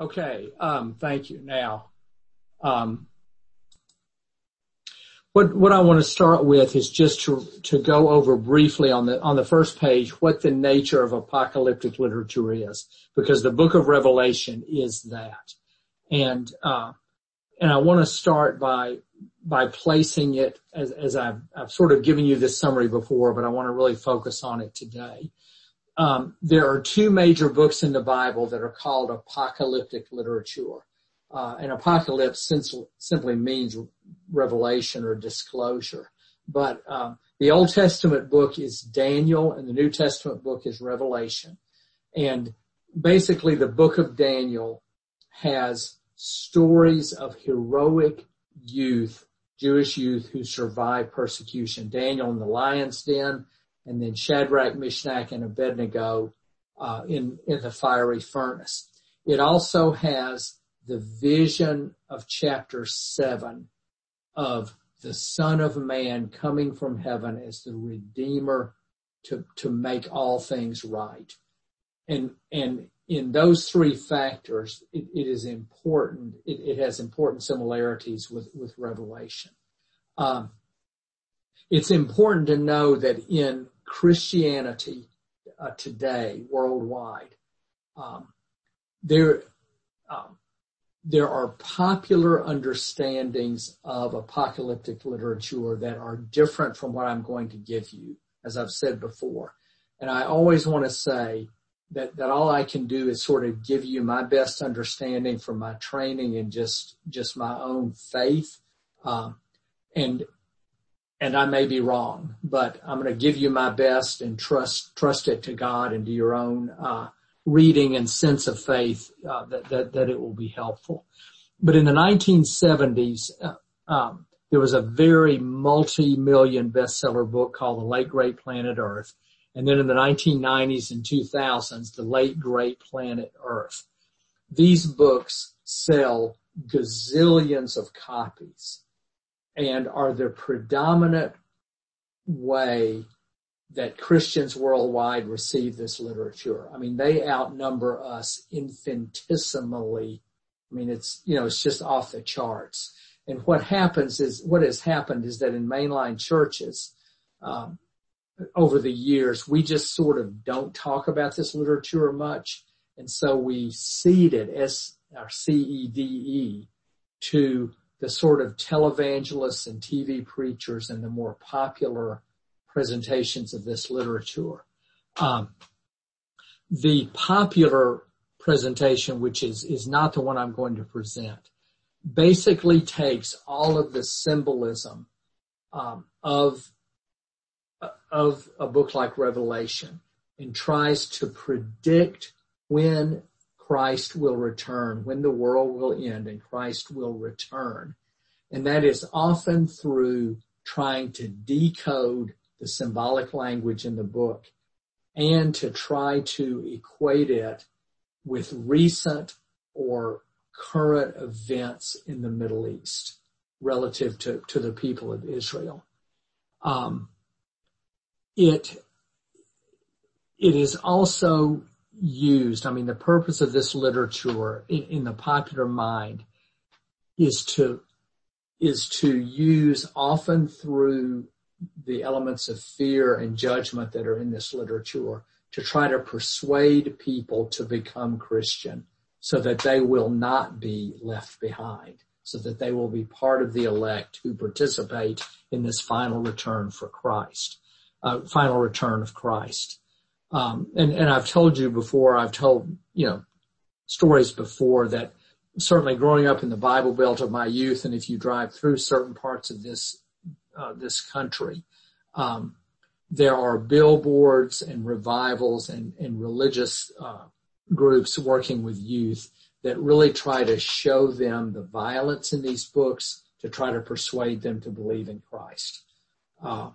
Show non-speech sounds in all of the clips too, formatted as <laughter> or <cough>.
Okay, um, thank you. Now, um, what what I want to start with is just to to go over briefly on the on the first page what the nature of apocalyptic literature is, because the Book of Revelation is that, and uh, and I want to start by by placing it as as I've I've sort of given you this summary before, but I want to really focus on it today um, there are two major books in the Bible that are called apocalyptic literature. Uh, and apocalypse simply means revelation or disclosure. But um, the Old Testament book is Daniel and the New Testament book is Revelation. And basically the book of Daniel has stories of heroic youth, Jewish youth who survived persecution. Daniel in the lion's den, and then Shadrach, Meshach, and Abednego uh, in, in the fiery furnace. It also has the vision of chapter seven of the son of man coming from heaven as the redeemer to, to make all things right. And, and in those three factors, it, it is important. It, it, has important similarities with, with Revelation. Um, it's important to know that in Christianity uh, today worldwide, um, there um, there are popular understandings of apocalyptic literature that are different from what I'm going to give you, as I've said before. And I always want to say that, that all I can do is sort of give you my best understanding from my training and just, just my own faith. Um, and, and I may be wrong, but I'm going to give you my best and trust trust it to God and to your own uh, reading and sense of faith uh, that, that that it will be helpful. But in the 1970s, uh, um, there was a very multi-million bestseller book called The Late Great Planet Earth, and then in the 1990s and 2000s, The Late Great Planet Earth. These books sell gazillions of copies and are the predominant way that Christians worldwide receive this literature. I mean, they outnumber us infinitesimally. I mean, it's, you know, it's just off the charts. And what happens is, what has happened is that in mainline churches, um, over the years, we just sort of don't talk about this literature much. And so we cede it, S, or C-E-D-E, to the sort of televangelists and TV preachers and the more popular presentations of this literature. Um, the popular presentation, which is, is not the one I'm going to present, basically takes all of the symbolism um, of of a book like Revelation and tries to predict when Christ will return, when the world will end and Christ will return. And that is often through trying to decode the symbolic language in the book and to try to equate it with recent or current events in the Middle East relative to, to the people of Israel. Um, it, it is also used, I mean, the purpose of this literature in, in the popular mind is to, is to use often through the elements of fear and judgment that are in this literature to try to persuade people to become Christian so that they will not be left behind, so that they will be part of the elect who participate in this final return for Christ, uh, final return of Christ. Um, and, and I've told you before, I've told, you know, stories before that certainly growing up in the Bible Belt of my youth, and if you drive through certain parts of this, uh, this country, um, there are billboards and revivals and, and religious, uh, groups working with youth that really try to show them the violence in these books to try to persuade them to believe in Christ. Uh,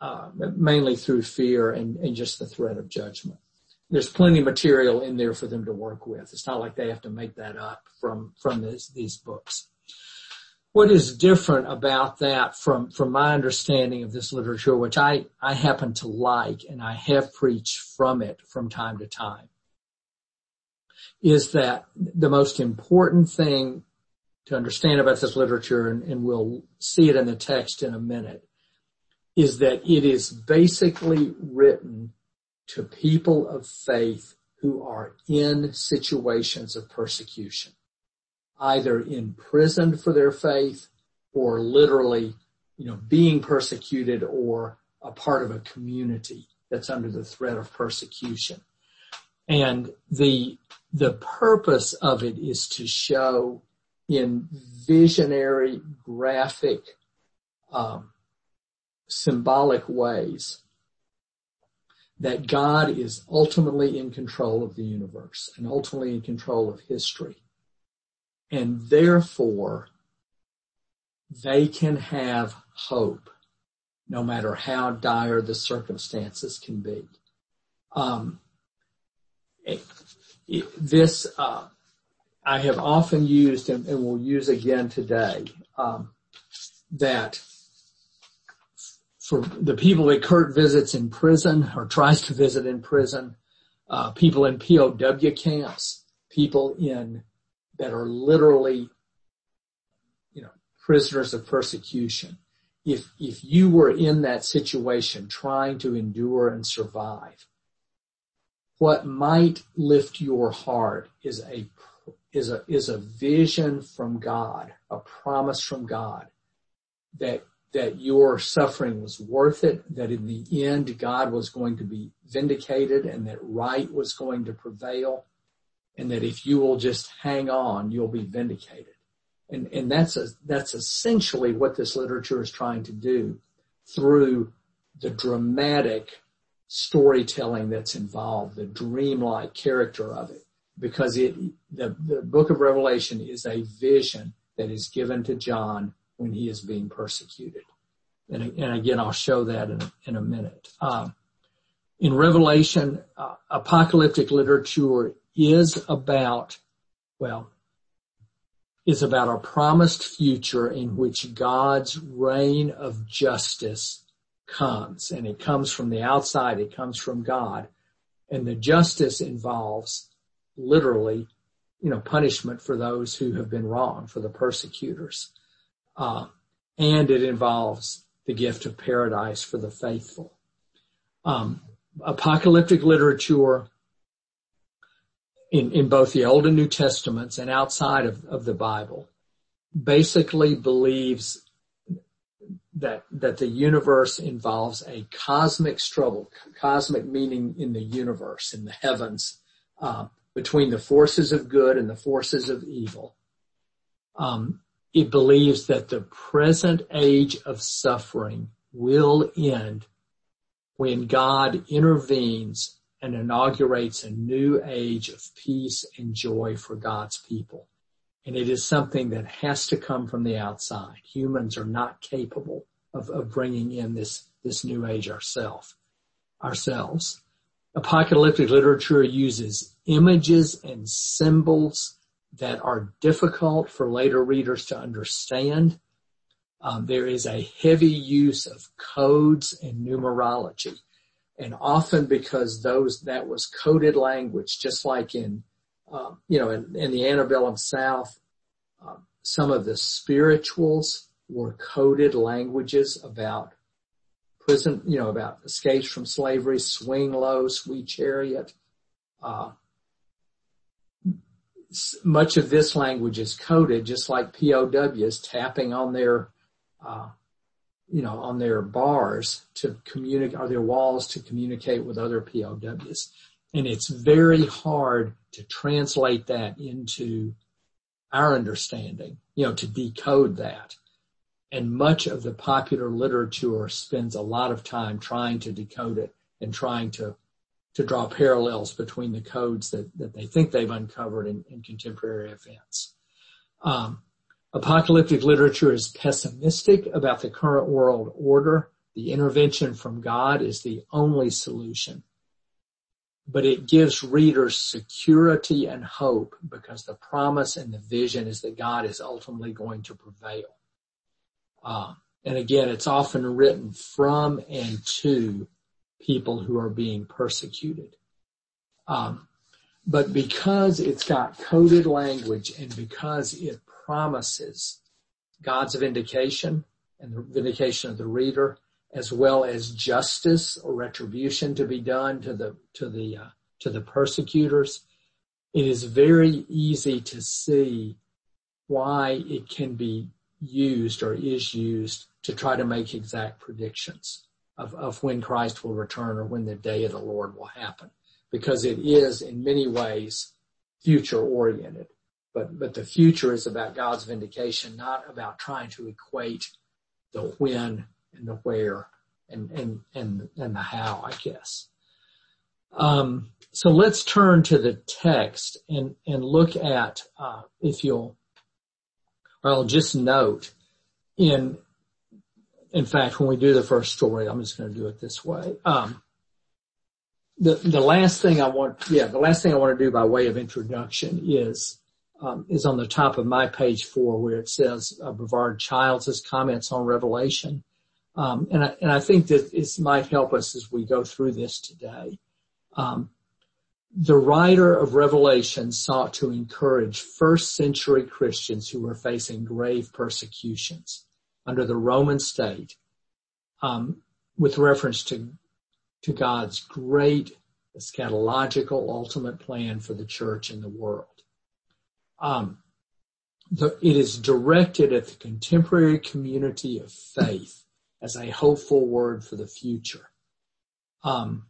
Uh, mainly through fear and, and just the threat of judgment. There's plenty of material in there for them to work with. It's not like they have to make that up from, from this, these books. What is different about that from, from my understanding of this literature, which I, I happen to like and I have preached from it from time to time, is that the most important thing to understand about this literature, and, and we'll see it in the text in a minute, is that it is basically written to people of faith who are in situations of persecution, either imprisoned for their faith or literally, you know, being persecuted or a part of a community that's under the threat of persecution. And the, the purpose of it is to show in visionary, graphic, um, symbolic ways that God is ultimately in control of the universe and ultimately in control of history. And therefore, they can have hope no matter how dire the circumstances can be. Um, it, it, this uh, I have often used and, and will use again today um, that for the people that Kurt visits in prison or tries to visit in prison, uh, people in POW camps, people in that are literally, you know, prisoners of persecution. If if you were in that situation, trying to endure and survive, what might lift your heart is a is a is a vision from God, a promise from God that that your suffering was worth it, that in the end God was going to be vindicated and that right was going to prevail and that if you will just hang on, you'll be vindicated. And, and that's a, that's essentially what this literature is trying to do through the dramatic storytelling that's involved, the dreamlike character of it, because it, the, the book of Revelation is a vision that is given to John when he is being persecuted. And, and again, I'll show that in, in a minute. Um, in Revelation, uh, apocalyptic literature is about, well, is about a promised future in which God's reign of justice comes. And it comes from the outside, it comes from God. And the justice involves literally, you know, punishment for those who have been wrong, for the persecutors. Uh, and it involves the gift of paradise for the faithful. Um, apocalyptic literature in, in both the Old and New Testaments and outside of, of the Bible basically believes that that the universe involves a cosmic struggle, cosmic meaning in the universe, in the heavens, uh, between the forces of good and the forces of evil. Um, it believes that the present age of suffering will end when God intervenes and inaugurates a new age of peace and joy for God's people. And it is something that has to come from the outside. Humans are not capable of, of bringing in this, this new age ourselves. Apocalyptic literature uses images and symbols that are difficult for later readers to understand. Um, there is a heavy use of codes and numerology. And often because those, that was coded language, just like in, um, you know, in, in, the antebellum South, um, some of the spirituals were coded languages about prison, you know, about escapes from slavery, swing low, sweet chariot, uh, much of this language is coded just like POWs tapping on their, uh, you know, on their bars to communicate, or their walls to communicate with other POWs. And it's very hard to translate that into our understanding, you know, to decode that. And much of the popular literature spends a lot of time trying to decode it and trying to to draw parallels between the codes that, that they think they've uncovered in, in contemporary events. Um, apocalyptic literature is pessimistic about the current world order. The intervention from God is the only solution. But it gives readers security and hope because the promise and the vision is that God is ultimately going to prevail. Um, and again, it's often written from and to people who are being persecuted. Um, but because it's got coded language and because it promises God's vindication and the vindication of the reader, as well as justice or retribution to be done to the to the uh, to the persecutors, it is very easy to see why it can be used or is used to try to make exact predictions of, of when Christ will return or when the day of the Lord will happen. Because it is in many ways future oriented. But, but the future is about God's vindication, not about trying to equate the when and the where and, and, and, and the how, I guess. Um, so let's turn to the text and, and look at, uh, if you'll, I'll just note in, in fact, when we do the first story, I'm just going to do it this way. Um, the, the last thing I want, yeah, the last thing I want to do by way of introduction is, um, is on the top of my page four where it says uh, Brevard Childs' comments on Revelation. Um, and I, and I think that this might help us as we go through this today. Um, the writer of Revelation sought to encourage first century Christians who were facing grave persecutions under the Roman state, um, with reference to, to God's great eschatological ultimate plan for the church and the world. Um, the, it is directed at the contemporary community of faith as a hopeful word for the future. Um,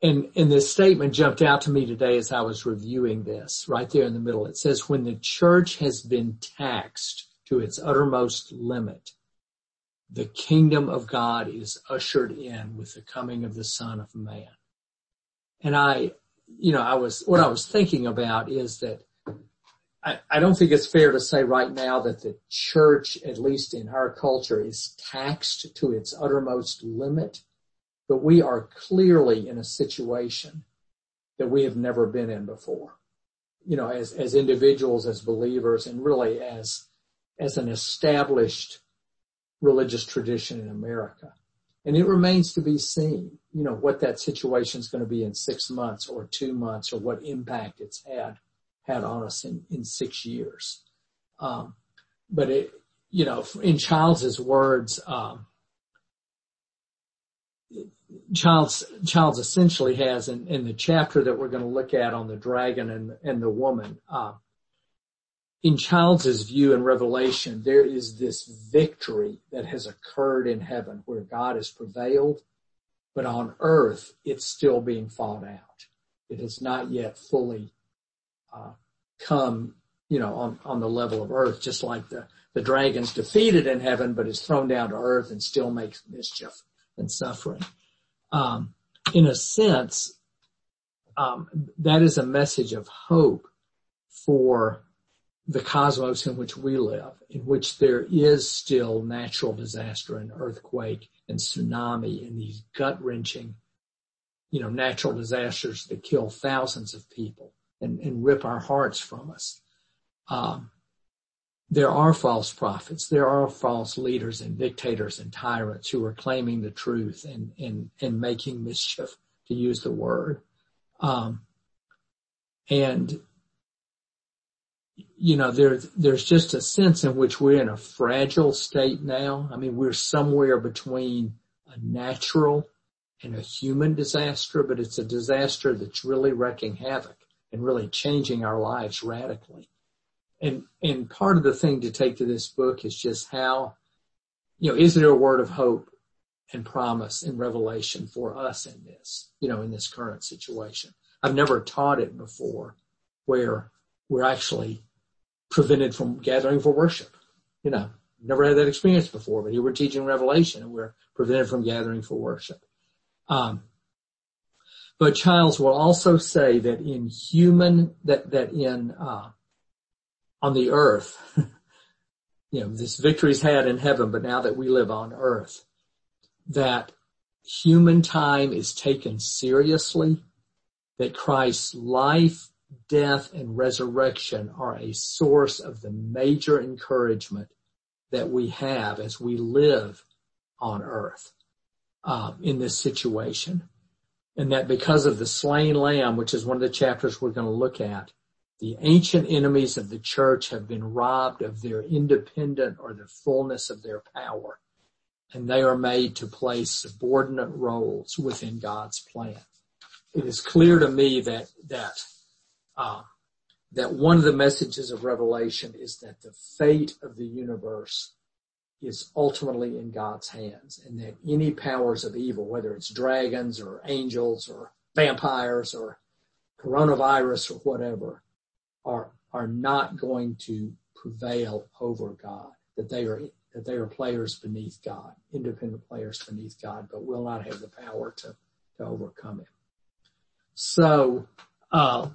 and, and this statement jumped out to me today as I was reviewing this right there in the middle. It says, when the church has been taxed to its uttermost limit, the kingdom of God is ushered in with the coming of the son of man. And I, you know, I was, what I was thinking about is that I, I don't think it's fair to say right now that the church, at least in our culture, is taxed to its uttermost limit, but we are clearly in a situation that we have never been in before. You know, as, as individuals, as believers, and really as, as an established religious tradition in America. And it remains to be seen, you know, what that situation is going to be in six months or two months or what impact it's had had on us in, in six years. Um, but it, you know, in Childs's words, um, Childs, Childs essentially has in, in the chapter that we're going to look at on the dragon and, and the woman, uh, in Childs's view in Revelation, there is this victory that has occurred in heaven where God has prevailed, but on earth it's still being fought out. It has not yet fully uh, come, you know, on, on the level of earth, just like the, the dragon's defeated in heaven, but is thrown down to earth and still makes mischief and suffering. Um, in a sense, um, that is a message of hope for the cosmos in which we live, in which there is still natural disaster and earthquake and tsunami and these gut wrenching, you know, natural disasters that kill thousands of people and, and rip our hearts from us. Um, there are false prophets. There are false leaders and dictators and tyrants who are claiming the truth and, and, and making mischief, to use the word. Um, and, you know, there's, there's just a sense in which we're in a fragile state now. I mean, we're somewhere between a natural and a human disaster, but it's a disaster that's really wreaking havoc and really changing our lives radically. And, and part of the thing to take to this book is just how, you know, is there a word of hope and promise and revelation for us in this, you know, in this current situation? I've never taught it before where we're actually prevented from gathering for worship. You know, never had that experience before, but here we're teaching Revelation and we're prevented from gathering for worship. Um, but Childs will also say that in human, that, that in, uh, on the earth, <laughs> you know, this victory's had in heaven, but now that we live on earth, that human time is taken seriously, that Christ's life, death, and resurrection are a source of the major encouragement that we have as we live on earth uh, in this situation and that because of the slain lamb, which is one of the chapters we're going to look at, the ancient enemies of the church have been robbed of their independent or the fullness of their power, and they are made to play subordinate roles within God's plan. It is clear to me that that uh, that one of the messages of Revelation is that the fate of the universe is ultimately in God's hands and that any powers of evil, whether it's dragons or angels or vampires or coronavirus or whatever, are, are not going to prevail over God, that they are, that they are players beneath God, independent players beneath God, but will not have the power to, to overcome him. So, uh,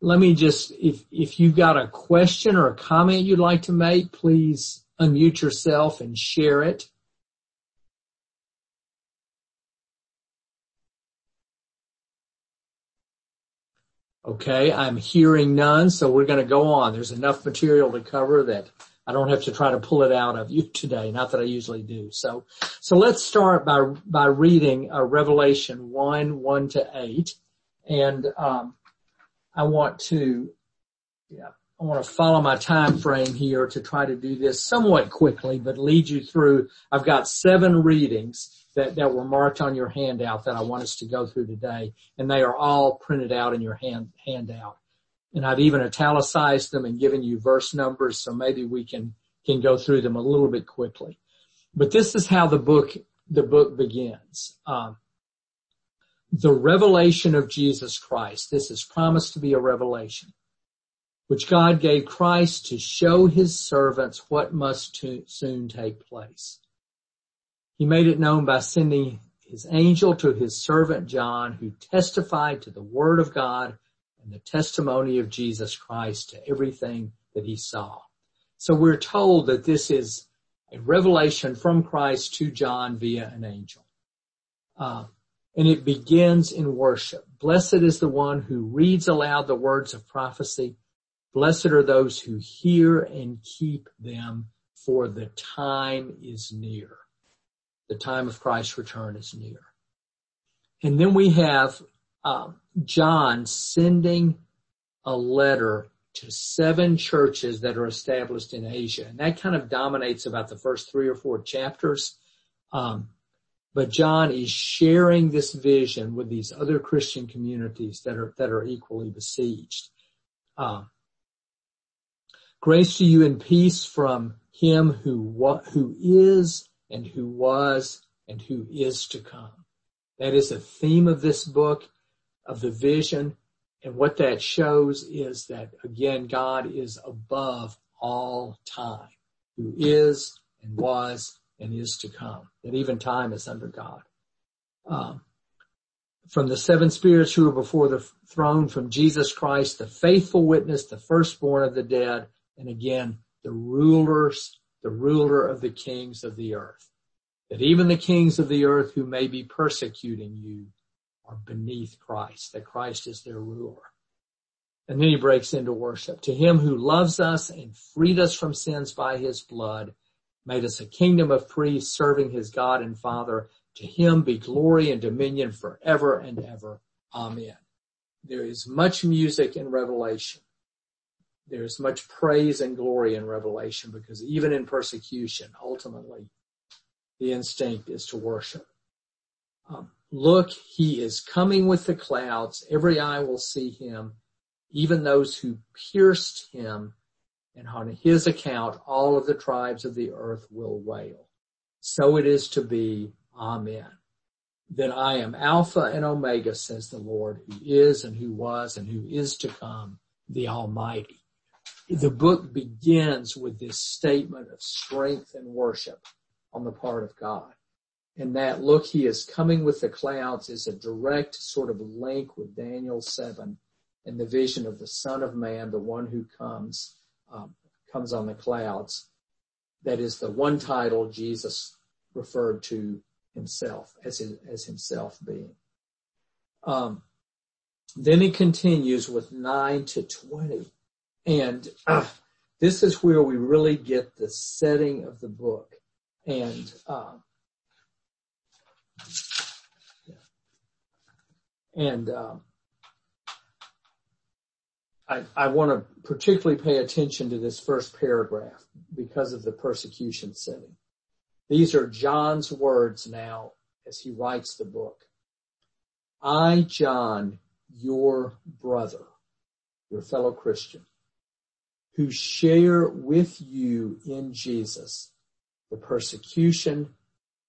let me just, if, if you've got a question or a comment you'd like to make, please unmute yourself and share it. Okay, I'm hearing none, so we're going to go on. There's enough material to cover that I don't have to try to pull it out of you <laughs> today. Not that I usually do. So, so let's start by by reading uh, Revelation one one to eight, and um, I want to, yeah, I want to follow my time frame here to try to do this somewhat quickly, but lead you through. I've got seven readings that, that were marked on your handout that I want us to go through today, and they are all printed out in your hand, handout. And I've even italicized them and given you verse numbers, so maybe we can, can go through them a little bit quickly. But this is how the book, the book begins. Um, the revelation of Jesus Christ. This is promised to be a revelation which God gave Christ to show his servants what must to soon take place. He made it known by sending his angel to his servant John who testified to the word of God and the testimony of Jesus Christ to everything that he saw. So we're told that this is a revelation from Christ to John via an angel. Uh, and it begins in worship. Blessed is the one who reads aloud the words of prophecy Blessed are those who hear and keep them for the time is near. The time of Christ's return is near. And then we have uh, John sending a letter to seven churches that are established in Asia. And that kind of dominates about the first three or four chapters. Um, but John is sharing this vision with these other Christian communities that are, that are equally besieged. Um, Grace to you and peace from him who, who is and who was and who is to come. That is a theme of this book, of the vision. And what that shows is that again, God is above all time, who is and was and is to come. That even time is under God. Um, from the seven spirits who are before the throne, from Jesus Christ, the faithful witness, the firstborn of the dead, and again, the rulers, the ruler of the kings of the earth. That even the kings of the earth who may be persecuting you are beneath Christ, that Christ is their ruler. And then he breaks into worship. To him who loves us and freed us from sins by his blood, made us a kingdom of priests serving his God and Father. To him be glory and dominion forever and ever. Amen. There is much music in Revelation there's much praise and glory in revelation because even in persecution, ultimately, the instinct is to worship. Um, look, he is coming with the clouds. Every eye will see him, even those who pierced him. And on his account, all of the tribes of the earth will wail. So it is to be. Amen. That I am Alpha and Omega, says the Lord, who is and who was and who is to come, the Almighty the book begins with this statement of strength and worship on the part of God. And that look, he is coming with the clouds is a direct sort of link with Daniel 7 and the vision of the son of man, the one who comes, um, comes on the clouds. That is the one title Jesus referred to himself as, his, as himself being. Um, then he continues with 9 to 20 and uh, this is where we really get the setting of the book. And, uh, And um, I, want to particularly pay attention to this first paragraph because of the persecution setting. These are John's words now as he writes the book. I, John, your brother, your fellow Christian, who share with you in Jesus the persecution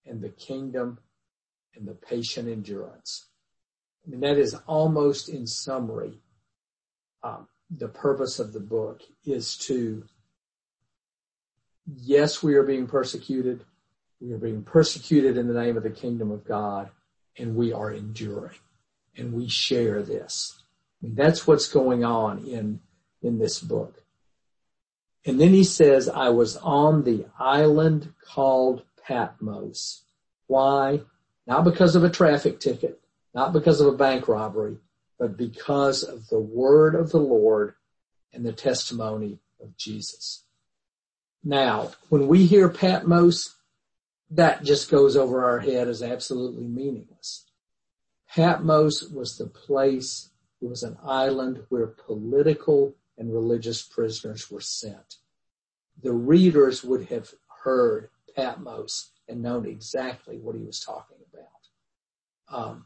and the kingdom and the patient endurance. I mean, that is almost in summary, um, the purpose of the book is to, yes, we are being persecuted. We are being persecuted in the name of the kingdom of God and we are enduring and we share this. I mean, that's what's going on in, in this book. And then he says, I was on the island called Patmos. Why? Not because of a traffic ticket, not because of a bank robbery, but because of the word of the Lord and the testimony of Jesus. Now, when we hear Patmos, that just goes over our head as absolutely meaningless. Patmos was the place, it was an island where political and religious prisoners were sent. The readers would have heard Patmos and known exactly what he was talking about. Um,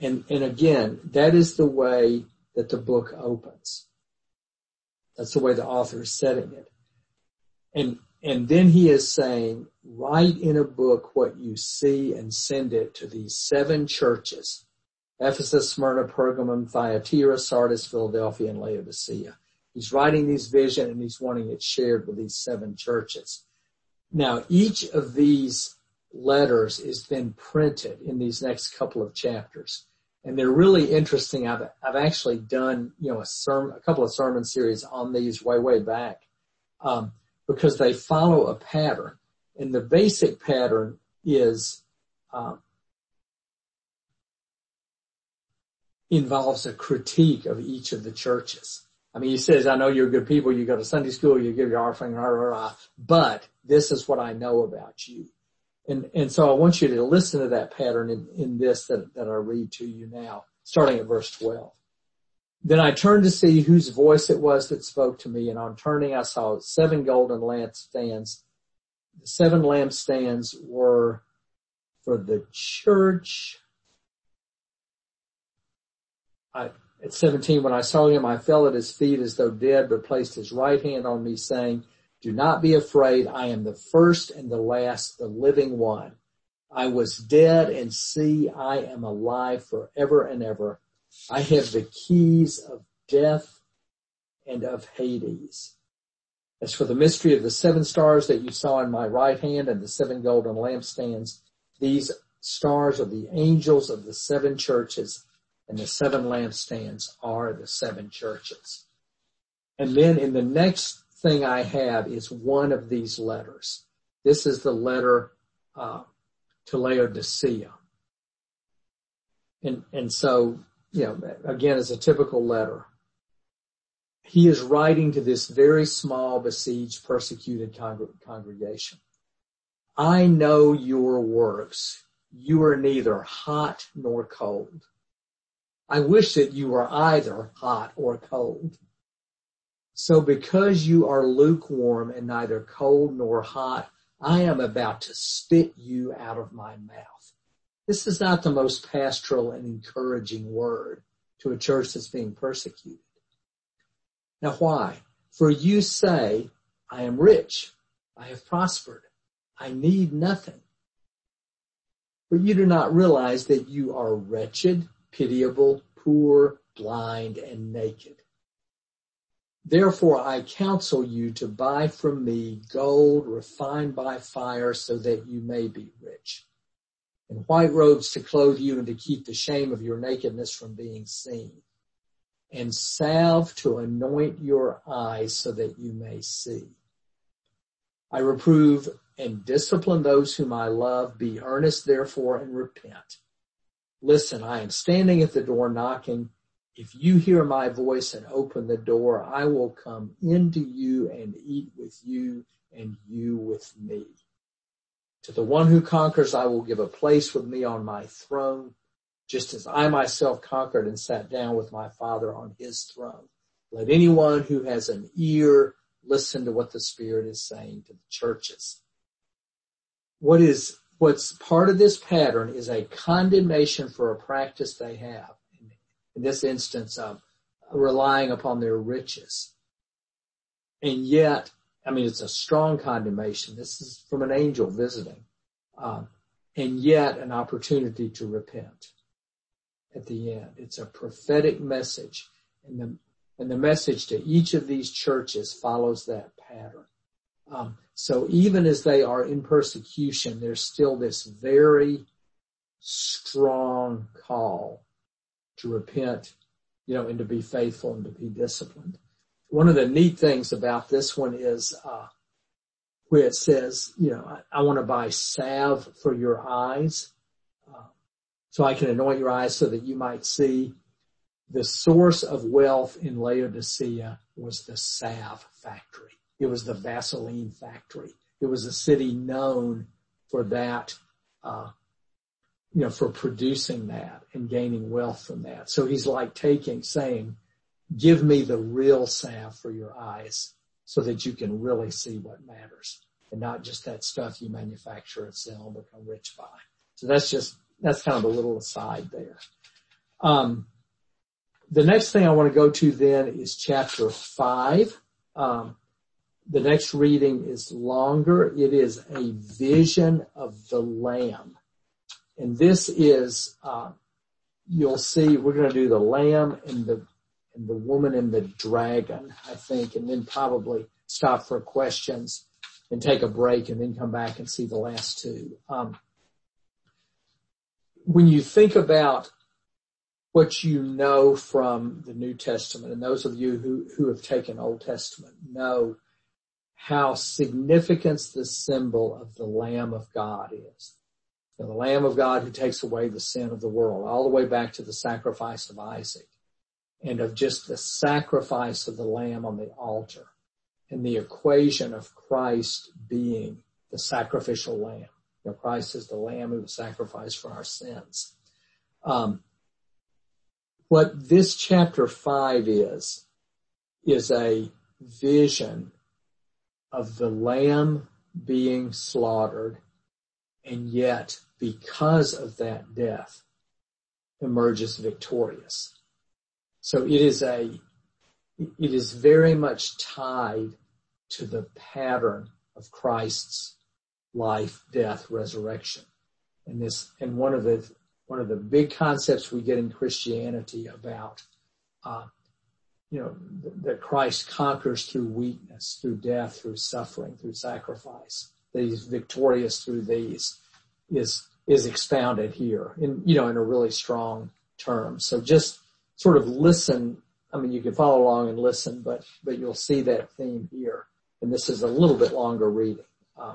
and, and again, that is the way that the book opens. That's the way the author is setting it. And, and then he is saying, write in a book what you see and send it to these seven churches Ephesus, Smyrna, Pergamum, Thyatira, Sardis, Philadelphia, and Laodicea. He's writing these vision and he's wanting it shared with these seven churches. Now, each of these letters is then printed in these next couple of chapters. And they're really interesting. I've, I've actually done, you know, a sermon, a couple of sermon series on these way, way back, um, because they follow a pattern. And the basic pattern is, um, involves a critique of each of the churches. I mean, he says, I know you're good people, you go to Sunday school, you give your offering, rah, rah, rah, but this is what I know about you. And, and so I want you to listen to that pattern in, in this that, that I read to you now, starting at verse 12. Then I turned to see whose voice it was that spoke to me, and on turning I saw seven golden lampstands. The seven lampstands were for the church I, at 17, when I saw him, I fell at his feet as though dead, but placed his right hand on me saying, do not be afraid. I am the first and the last, the living one. I was dead and see, I am alive forever and ever. I have the keys of death and of Hades. As for the mystery of the seven stars that you saw in my right hand and the seven golden lampstands, these stars are the angels of the seven churches and the seven lampstands are the seven churches. And then in the next thing I have is one of these letters. This is the letter uh, to Laodicea. And, and so, you know, again, it's a typical letter. He is writing to this very small, besieged, persecuted congregation. I know your works. You are neither hot nor cold. I wish that you were either hot or cold. So because you are lukewarm and neither cold nor hot, I am about to spit you out of my mouth. This is not the most pastoral and encouraging word to a church that's being persecuted. Now why? For you say, I am rich. I have prospered. I need nothing. But you do not realize that you are wretched, pitiable, poor, blind, and naked. Therefore I counsel you to buy from me gold refined by fire so that you may be rich, and white robes to clothe you and to keep the shame of your nakedness from being seen, and salve to anoint your eyes so that you may see. I reprove and discipline those whom I love. Be earnest therefore and repent. Listen, I am standing at the door knocking. If you hear my voice and open the door, I will come into you and eat with you and you with me. To the one who conquers, I will give a place with me on my throne, just as I myself conquered and sat down with my Father on his throne. Let anyone who has an ear listen to what the Spirit is saying to the churches. What is, what's part of this pattern is a condemnation for a practice they have. In this instance of relying upon their riches. And yet, I mean, it's a strong condemnation. This is from an angel visiting. Um, and yet an opportunity to repent at the end. It's a prophetic message and the, and the message to each of these churches follows that pattern. Um, so even as they are in persecution, there's still this very strong call to repent, you know, and to be faithful and to be disciplined. One of the neat things about this one is, uh, where it says, you know, I, I want to buy salve for your eyes so I can anoint your eyes so that you might see. The source of wealth in Laodicea was the salve factory. It was the Vaseline factory. It was a city known for that, uh, you know, for producing that and gaining wealth from that. So he's like taking, saying, give me the real salve for your eyes so that you can really see what matters and not just that stuff you manufacture and sell and become rich by. So that's just that's kind of a little aside there. Um, the next thing I want to go to then is chapter five. Um, the next reading is longer. It is a vision of the lamb. And this is, uh, you'll see, we're going to do the lamb and the, and the woman and the dragon, I think, and then probably stop for questions and take a break and then come back and see the last two. Um, when you think about what you know from the New Testament, and those of you who, who have taken Old Testament know how significant the symbol of the Lamb of God is. The Lamb of God who takes away the sin of the world, all the way back to the sacrifice of Isaac, and of just the sacrifice of the Lamb on the altar, and the equation of Christ being the sacrificial Lamb. You know, Christ is the lamb who was sacrificed for our sins. Um, what this chapter five is, is a vision of the lamb being slaughtered and yet because of that death emerges victorious. So it is a, it is very much tied to the pattern of Christ's life, death, resurrection. And this, and one of the, one of the big concepts we get in Christianity about, uh, you know, that Christ conquers through weakness, through death, through suffering, through sacrifice. That he's victorious through these is, is expounded here in, you know, in a really strong term. So just sort of listen. I mean, you can follow along and listen, but, but you'll see that theme here. And this is a little bit longer reading. Uh,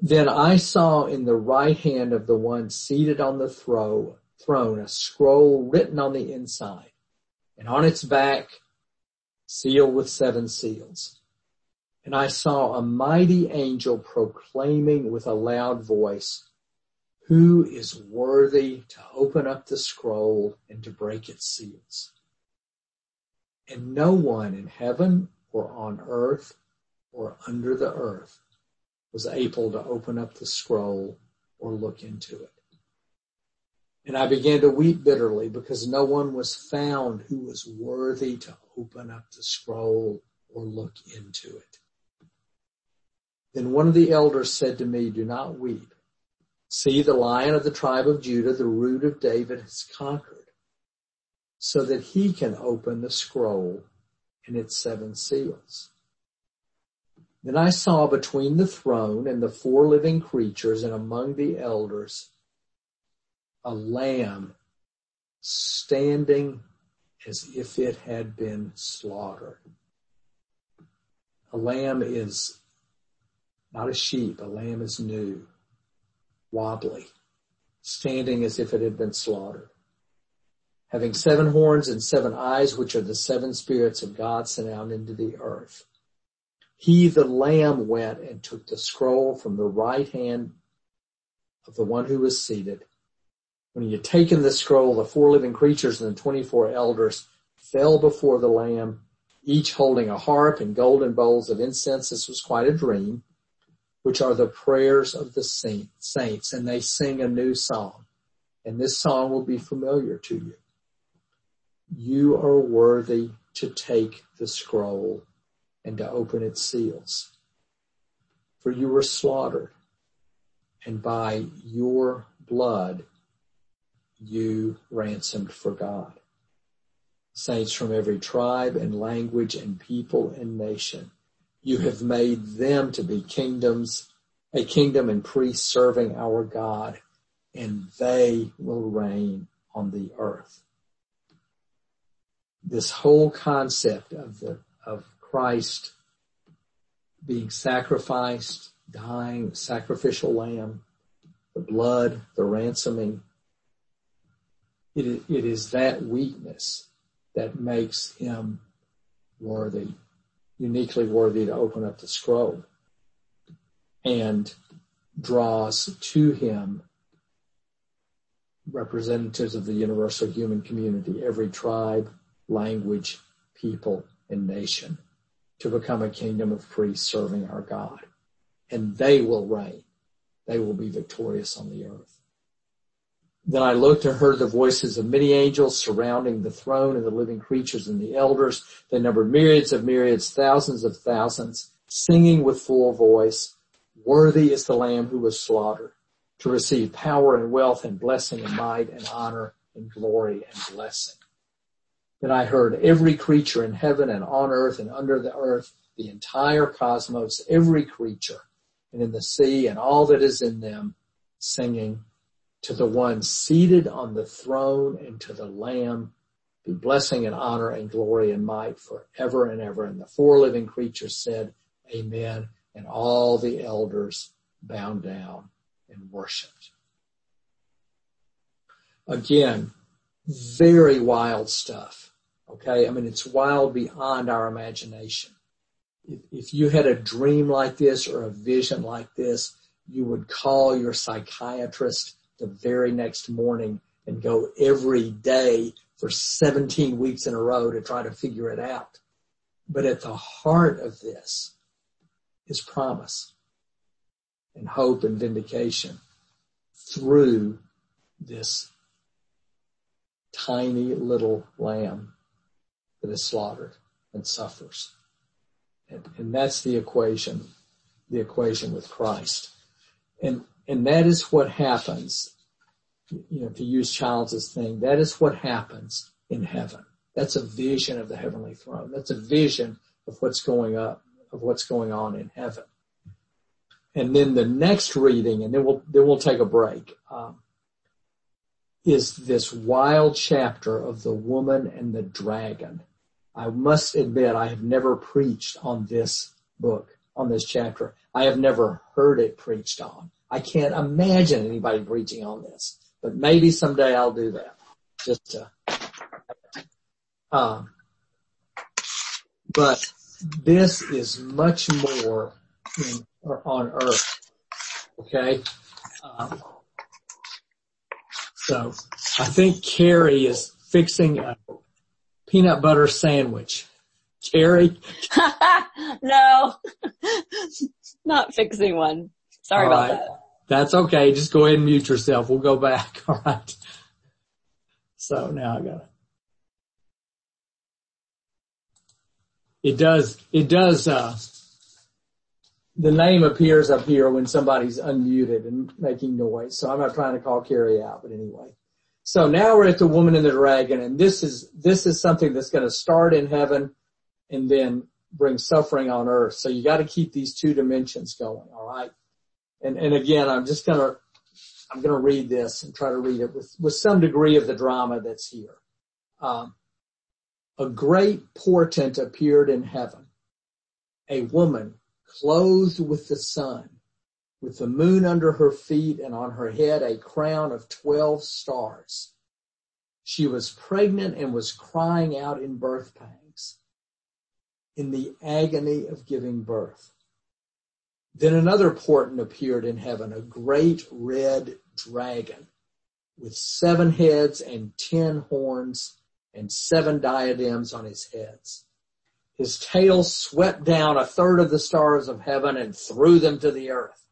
then I saw in the right hand of the one seated on the throne a scroll written on the inside and on its back sealed with seven seals. And I saw a mighty angel proclaiming with a loud voice, who is worthy to open up the scroll and to break its seals? And no one in heaven or on earth or under the earth was able to open up the scroll or look into it. And I began to weep bitterly because no one was found who was worthy to open up the scroll or look into it. Then one of the elders said to me, do not weep. See the lion of the tribe of Judah, the root of David has conquered so that he can open the scroll and its seven seals. Then I saw between the throne and the four living creatures and among the elders a lamb standing as if it had been slaughtered. A lamb is not a sheep. A lamb is new, wobbly, standing as if it had been slaughtered. Having seven horns and seven eyes, which are the seven spirits of God sent out into the earth. He, the lamb, went and took the scroll from the right hand of the one who was seated When he had taken the scroll, the four living creatures and the 24 elders fell before the Lamb, each holding a harp and golden bowls of incense. This was quite a dream, which are the prayers of the saints, and they sing a new song. And this song will be familiar to you. You are worthy to take the scroll and to open its seals. For you were slaughtered, and by your blood you ransomed for God. Saints from every tribe and language and people and nation. You hmm. have made them to be kingdoms, a kingdom and priests serving our God, and they will reign on the earth. This whole concept of the, of Christ being sacrificed, dying, sacrificial lamb, the blood, the ransoming, it, it is that weakness that makes him worthy, uniquely worthy to open up the scroll and draws to him representatives of the universal human community, every tribe, language, people, and nation to become a kingdom of priests serving our God. And they will reign. They will be victorious on the earth. Then I looked and heard the voices of many angels surrounding the throne and the living creatures and the elders. They numbered myriads of myriads, thousands of thousands, singing with full voice, worthy is the lamb who was slaughtered to receive power and wealth and blessing and might and honor and glory and blessing. Then I heard every creature in heaven and on earth and under the earth, the entire cosmos, every creature and in the sea and all that is in them singing to the one seated on the throne and to the lamb be blessing and honor and glory and might forever and ever. And the four living creatures said, amen. And all the elders bowed down and worshiped. Again, very wild stuff. Okay. I mean, it's wild beyond our imagination. If, if you had a dream like this or a vision like this, you would call your psychiatrist the very next morning and go every day for 17 weeks in a row to try to figure it out. But at the heart of this is promise and hope and vindication through this tiny little lamb that is slaughtered and suffers. And, and that's the equation, the equation with Christ. And, and that is what happens, you know, to use Childs' thing, that is what happens in heaven. That's a vision of the heavenly throne. That's a vision of what's going up, of what's going on in heaven. And then the next reading, and then we'll, then we'll take a break, um, is this wild chapter of the woman and the dragon. I must admit I have never preached on this book, on this chapter. I have never heard it preached on. I can't imagine anybody preaching on this, but maybe someday I'll do that. Just to, um, but this is much more in, on earth. Okay. Um, so I think Carrie is fixing a peanut butter sandwich. Carrie? <laughs> no, <laughs> not fixing one. Sorry All about right. that. That's okay. Just go ahead and mute yourself. We'll go back. <laughs> All right. So now I got it. It does, it does, uh, the name appears up here when somebody's unmuted and making noise. So I'm not trying to call Carrie out, but anyway. So now we're at the woman and the dragon and this is, this is something that's going to start in heaven and then bring suffering on earth. So you got to keep these two dimensions going. All right. And, and again, I'm just to, I'm to read this and try to read it with, with some degree of the drama that's here. Um, a great portent appeared in heaven. A woman clothed with the sun, with the moon under her feet and on her head a crown of 12 stars. She was pregnant and was crying out in birth pangs, in the agony of giving birth. Then another portent appeared in heaven, a great red dragon with seven heads and ten horns and seven diadems on his heads. His tail swept down a third of the stars of heaven and threw them to the earth.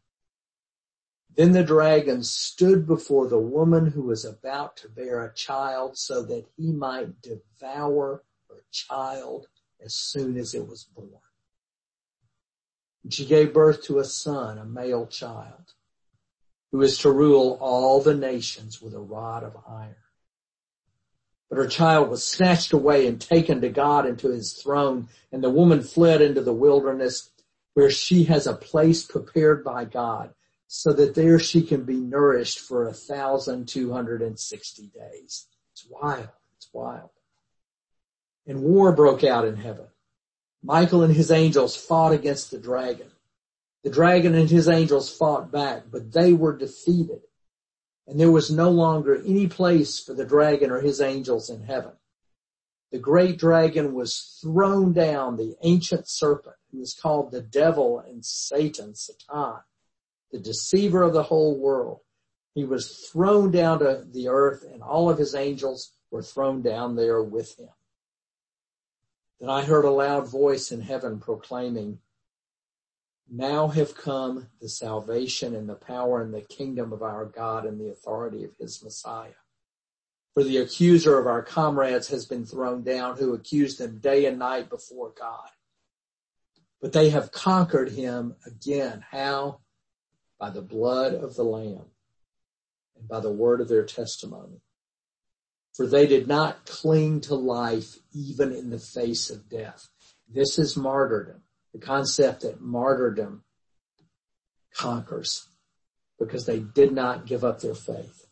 Then the dragon stood before the woman who was about to bear a child so that he might devour her child as soon as it was born. And she gave birth to a son, a male child, who is to rule all the nations with a rod of iron. But her child was snatched away and taken to God into his throne, and the woman fled into the wilderness where she has a place prepared by God so that there she can be nourished for a thousand two hundred and sixty days. It's wild. It's wild. And war broke out in heaven. Michael and his angels fought against the dragon. The dragon and his angels fought back, but they were defeated. And there was no longer any place for the dragon or his angels in heaven. The great dragon was thrown down, the ancient serpent, who is called the devil and Satan, Satan, the deceiver of the whole world. He was thrown down to the earth and all of his angels were thrown down there with him. Then I heard a loud voice in heaven proclaiming, now have come the salvation and the power and the kingdom of our God and the authority of his Messiah. For the accuser of our comrades has been thrown down who accused them day and night before God. But they have conquered him again. How? by the blood of the Lamb and by the word of their testimony. For they did not cling to life even in the face of death. This is martyrdom, the concept that martyrdom conquers because they did not give up their faith.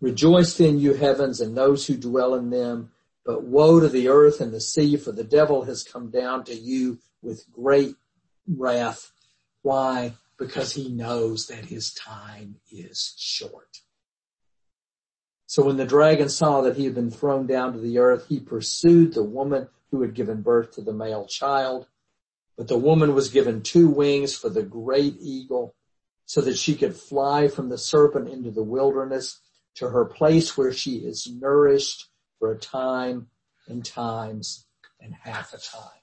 Rejoice then, you heavens and those who dwell in them, but woe to the earth and the sea, for the devil has come down to you with great wrath why? Because he knows that his time is short. So when the dragon saw that he had been thrown down to the earth, he pursued the woman who had given birth to the male child. But the woman was given two wings for the great eagle so that she could fly from the serpent into the wilderness to her place where she is nourished for a time and times and half a time.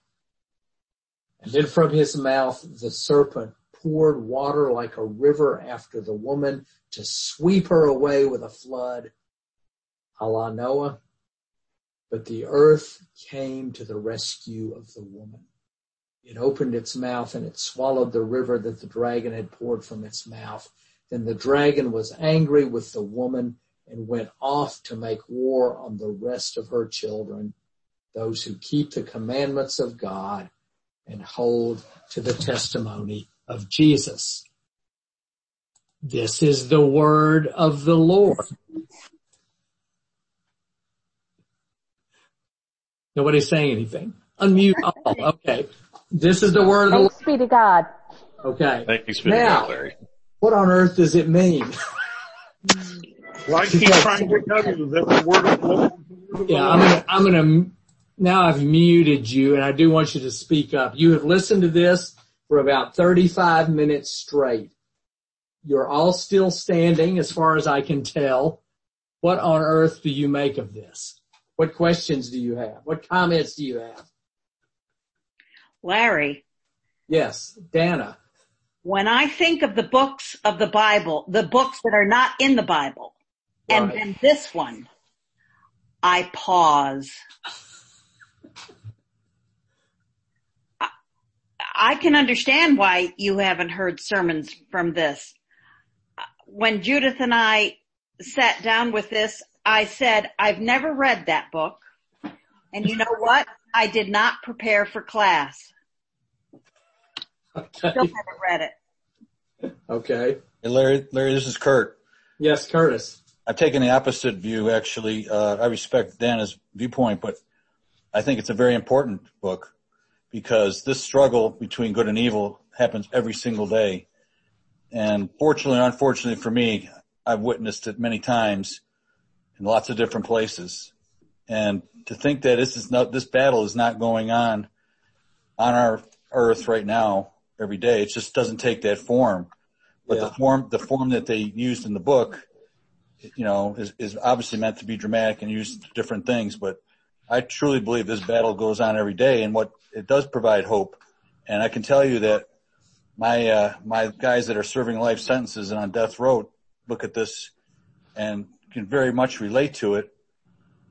And then from his mouth the serpent poured water like a river after the woman to sweep her away with a flood, a Noah. But the earth came to the rescue of the woman. It opened its mouth and it swallowed the river that the dragon had poured from its mouth. Then the dragon was angry with the woman and went off to make war on the rest of her children, those who keep the commandments of God and hold to the testimony of Jesus. This is the word of the Lord. Nobody's saying anything. Unmute all. Okay. This is the word of the Thanks Lord. be to God. Okay. Thanks be now, to God, Larry. What on earth does it mean? Well, I keep trying to tell you that the word of the Lord. Yeah, I'm gonna, I'm gonna, now I've muted you and I do want you to speak up. You have listened to this for about 35 minutes straight. You're all still standing as far as I can tell. What on earth do you make of this? What questions do you have? What comments do you have? Larry. Yes, Dana. When I think of the books of the Bible, the books that are not in the Bible, right. and then this one, I pause. I can understand why you haven't heard sermons from this. When Judith and I sat down with this, I said, I've never read that book. And you know what? I did not prepare for class. Okay. Still haven't read it. Okay. Hey Larry, Larry, this is Kurt. Yes, Curtis. I've taken the opposite view actually. Uh, I respect Dana's viewpoint, but I think it's a very important book because this struggle between good and evil happens every single day. And fortunately or unfortunately for me, I've witnessed it many times in lots of different places. And to think that this is not, this battle is not going on on our earth right now every day. It just doesn't take that form. But yeah. the form, the form that they used in the book you know, is, is obviously meant to be dramatic and use different things, but I truly believe this battle goes on every day and what it does provide hope. And I can tell you that my, uh, my guys that are serving life sentences and on death row look at this and can very much relate to it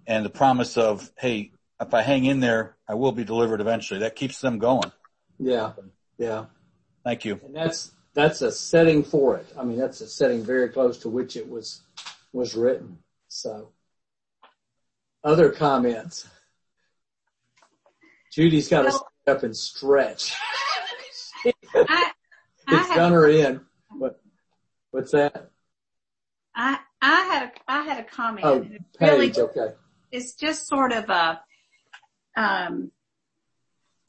and the promise of, Hey, if I hang in there, I will be delivered eventually. That keeps them going. Yeah. Yeah. Thank you. And that's, that's a setting for it. I mean, that's a setting very close to which it was, was written. So other comments. Judy's got to Well- stand up and stretch. <laughs> I, I It's had, done her in. What, what's that? I, I had, a, I had a comment. Oh, it's really, Okay. it's just sort of a, um,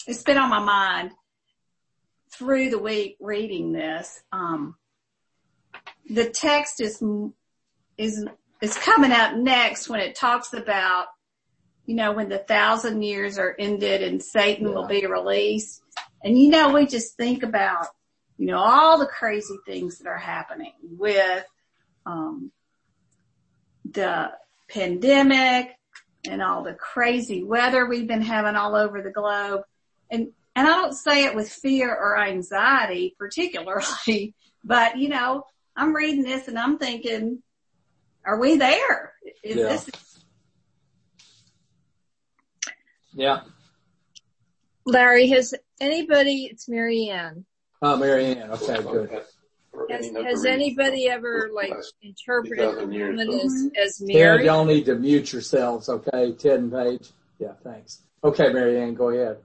it's been on my mind through the week reading this. Um, the text is, is, is coming up next when it talks about, you know, when the thousand years are ended and Satan will be released. And you know, we just think about, you know, all the crazy things that are happening with, um, the pandemic and all the crazy weather we've been having all over the globe. And, and I don't say it with fear or anxiety particularly, <laughs> but you know, I'm reading this and I'm thinking, are we there? Is Yeah. this, Yeah. Larry, has anybody, it's Marianne. Ann, Oh, Mary Ann. Okay, good. Has, has anybody ever like interpreted the woman as, as Ted, Mary? y'all need to mute yourselves, okay? Ted and Paige. Yeah, thanks. Okay, Mary Ann, go ahead.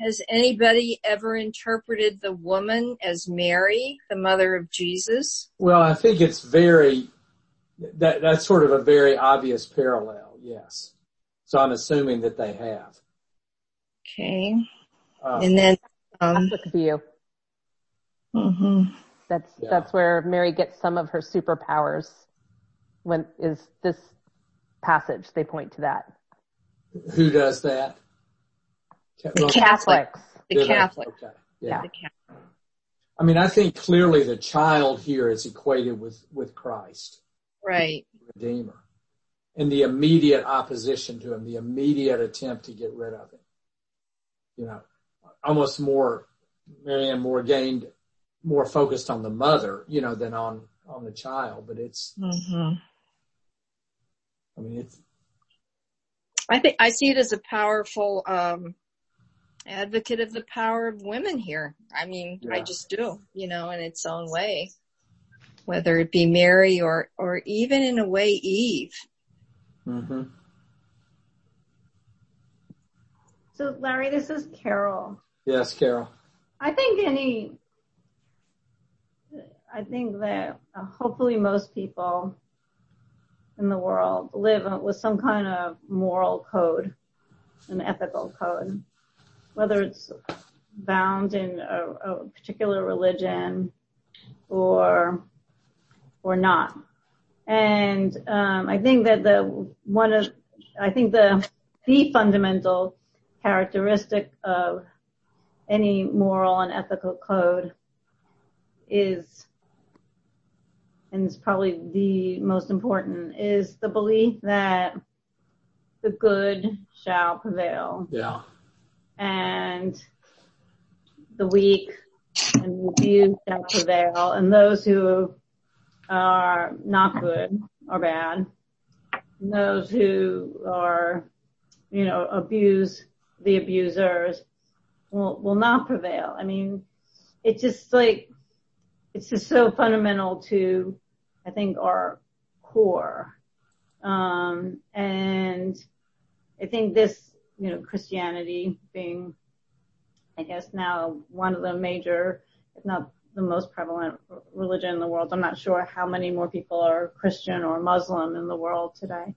Has anybody ever interpreted the woman as Mary, the mother of Jesus? Well, I think it's very, that, that's sort of a very obvious parallel, yes. So I'm assuming that they have. Okay. Uh, And then, um, Catholic view. mhm. That's Yeah. that's where Mary gets some of her superpowers. When is this passage? They point to that. who does that? Ca- well, Catholic. The Catholics. Okay. Yeah. The Catholic. I mean, I think clearly the child here is equated with, with Christ, Right. Redeemer, and the immediate opposition to him, the immediate attempt to get rid of him. You know, almost more, Marianne more gained, more focused on the mother, you know, than on, on the child, but it's, hmm I mean, it's, I think I see it as a powerful um advocate of the power of women here. I mean, I just do, you know, in its own way. Whether it be Mary or or even in a way Eve. Mm-hmm. So Larry, this is Carol. yes, Carol. I think any, I think that uh, hopefully most people in the world live with some kind of moral code, an ethical code, whether it's bound in a, a particular religion or or not. And um, I think that the one of I think the the fundamental characteristic of any moral and ethical code is, and it's probably the most important, is the belief that the good shall prevail Yeah. and the weak and the abused shall prevail and those who are not good or bad, and those who are, you know, abuse the abusers will, will not prevail. I mean, it's just like, it's just so fundamental to, I think, are core. Um, and I think this, you know, Christianity being, I guess now one of the major, if not the most prevalent religion in the world. I'm not sure how many more people are Christian or Muslim in the world today.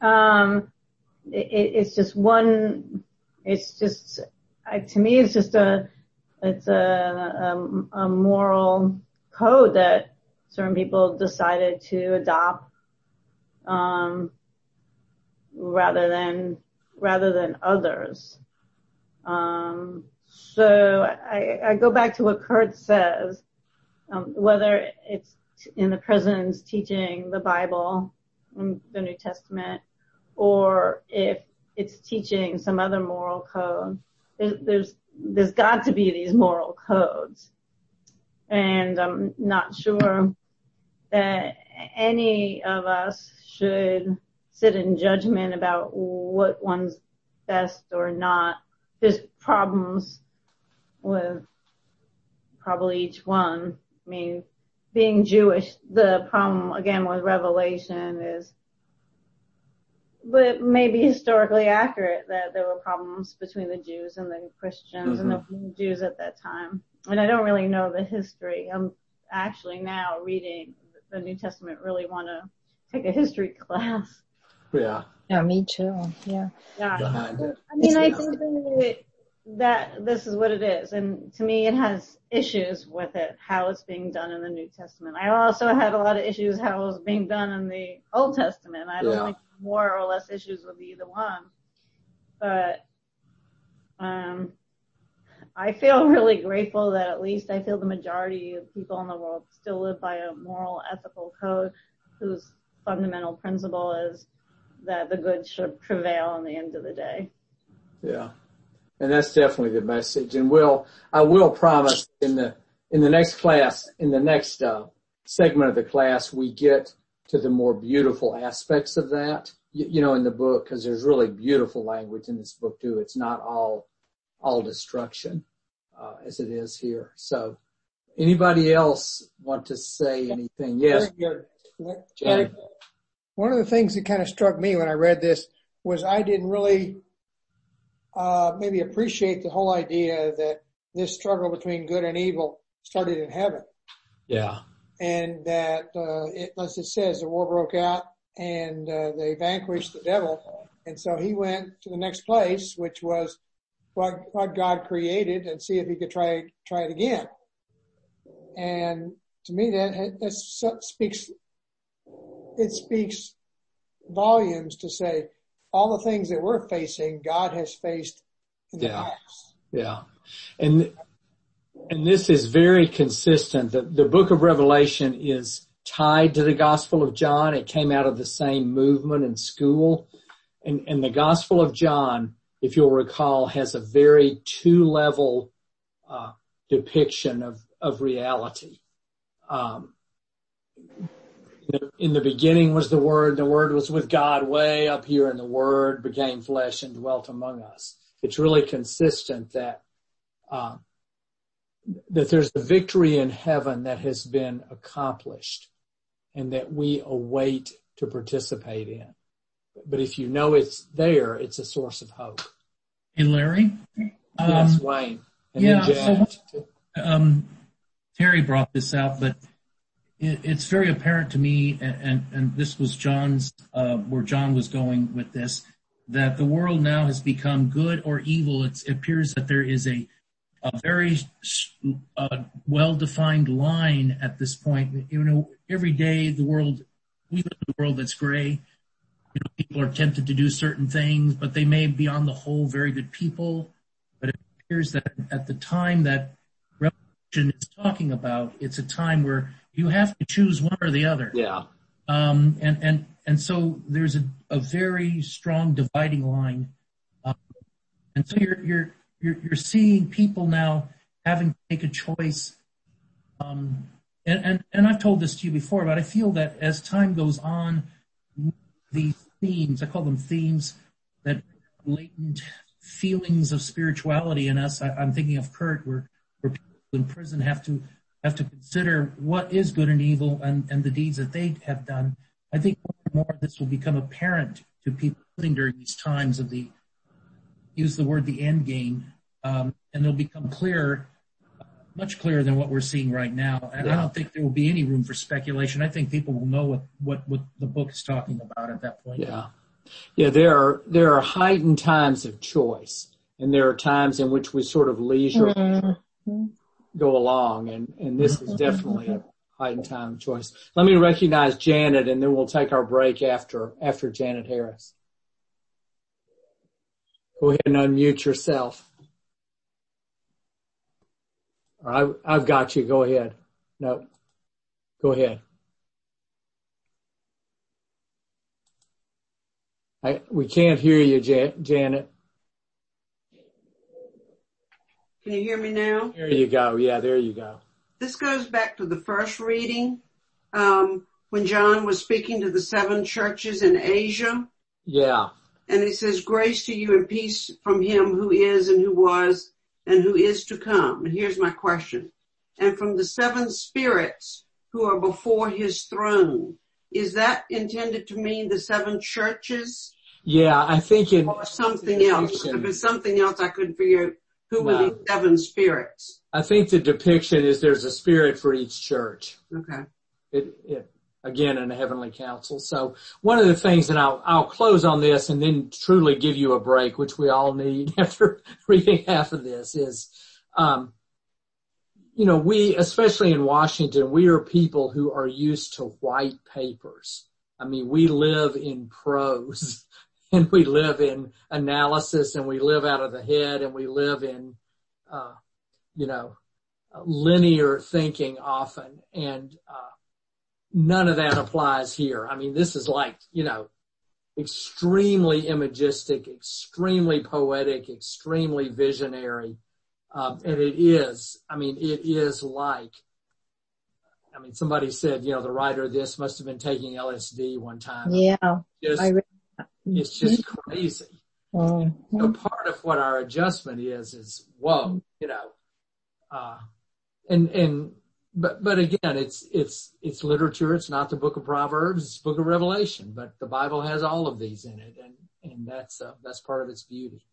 Um, it, it's just one, it's just, I, to me, it's just a, it's a, a, a moral code that certain people decided to adopt, um, rather than, rather than others. Um, so I, I go back to what Kurt says, um, whether it's in the prisons teaching the Bible, the New Testament, or if it's teaching some other moral code. There's There's there's got to be these moral codes. And I'm not sure that any of us should sit in judgment about what one's best or not. There's problems with probably each one. I mean, being Jewish, the problem again with Revelation is but maybe historically accurate that there were problems between the Jews and the Christians mm-hmm. and the Jews at that time. And I don't really know the history. I'm actually now reading the New Testament, really want to take a history class. Yeah. Yeah, me too. Yeah. Yeah. I mean, I think that, that this is what it is. And to me, it has issues with it, how it's being done in the New Testament. I also had a lot of issues how it was being done in the Old Testament. I don't yeah. think more or less issues with either one. But um, I feel <laughs> really grateful that at least I feel the majority of people in the world still live by a moral, ethical code whose fundamental principle is that the good should prevail in the end of the day. Yeah. And that's definitely the message. And will, I will promise in the, in the next class, in the next, uh, segment of the class, we get to the more beautiful aspects of that, you, you know, in the book, cause there's really beautiful language in this book too. It's not all, all destruction, as it is here. So anybody else want to say anything? Yes. Jane. One of the things that kind of struck me when I read this was I didn't really, uh, maybe appreciate the whole idea that this struggle between good and evil started in heaven. Yeah and that, uh, it, as it says, the war broke out and uh, they vanquished the devil. And so he went to the next place, which was what, what God created and see if he could try, try it again. And to me, that, that speaks, it speaks volumes to say all the things that we're facing, God has faced in the yeah. past. Yeah. And and this is very consistent. The, the book of Revelation is tied to the Gospel of John. It came out of the same movement and school. And, and the Gospel of John, if you'll recall, has a very two-level uh, depiction of, of reality. Um, in the beginning was the Word, the Word was with God way up here, and the Word became flesh and dwelt among us. It's really consistent that that there's a victory in heaven that has been accomplished and that we await to participate in. But if you know it's there, it's a source of hope. Hey, Larry? Yes, um, Wayne. And yeah, so, um, Terry brought this out, but it, it's very apparent to me, and, and, and this was John's, uh, where John was going with this, that the world now has become good or evil. It's, it appears that there is a a very uh, well-defined line at this point. You know, every day the world, we live in a world that's gray. You know, people are tempted to do certain things, but they may be on the whole very good people. But it appears that at the time that Revelation is talking about, it's a time where you have to choose one or the other. Yeah. Um, and, and, and so there's a, a very strong dividing line. Um, and so you're, you're, you're, you're seeing people now having to make a choice. Um, and, and, and I've told this to you before, but I feel that as time goes on, these themes, I call them themes, that latent feelings of spirituality in us. I, am thinking of Kurt, where, where people in prison have to have to consider what is good and evil and, and the deeds that they have done. I think more and more this will become apparent to people during these times of the use the word the end game, um, and it'll become clearer, much clearer than what we're seeing right now. And yeah. I don't think there will be any room for speculation. I think people will know what, what, what the book is talking about at that point. Yeah. Yeah, there are, there are heightened times of choice and there are times in which we sort of leisure mm-hmm. go along and, and this is definitely a heightened time of choice. Let me recognize Janet and then we'll take our break after, after Janet Harris. Go ahead and unmute yourself. I've got you. Go ahead. No, go ahead. We can't hear you, Janet. Can you hear me now? There you go. Yeah, there you go. This goes back to the first reading um, when John was speaking to the seven churches in Asia. Yeah. And he says, grace to you and peace from him who is and who was and who is to come. And here's my question. And from the seven spirits who are before his throne. Is that intended to mean the seven churches? Yeah, I think in or something else. If it's something else, I couldn't figure out who were these seven spirits. I think the depiction is there's a spirit for each church. Okay. It, it again in the heavenly council. So one of the things, and I'll I'll close on this and then truly give you a break, which we all need <laughs> after reading half of this, is um, you know, we, especially in Washington, we are people who are used to white papers. I mean, we live in prose <laughs> and we live in analysis and we live out of the head and we live in, uh, you know, linear thinking often. And, uh, none of that applies here. I mean, this is like, you know, extremely imagistic, extremely poetic, extremely visionary. Um, and it is, I mean, it is like, I mean, somebody said, you know, the writer of this must have been taking LSD one time. Yeah. Just, it's just crazy. Mm-hmm. So part of what our adjustment is, is whoa, you know, uh, and, and, but, but again, it's, it's, it's literature. It's not the book of Proverbs. It's the book of Revelation, but the Bible has all of these in it. And, and that's, uh, that's part of its beauty.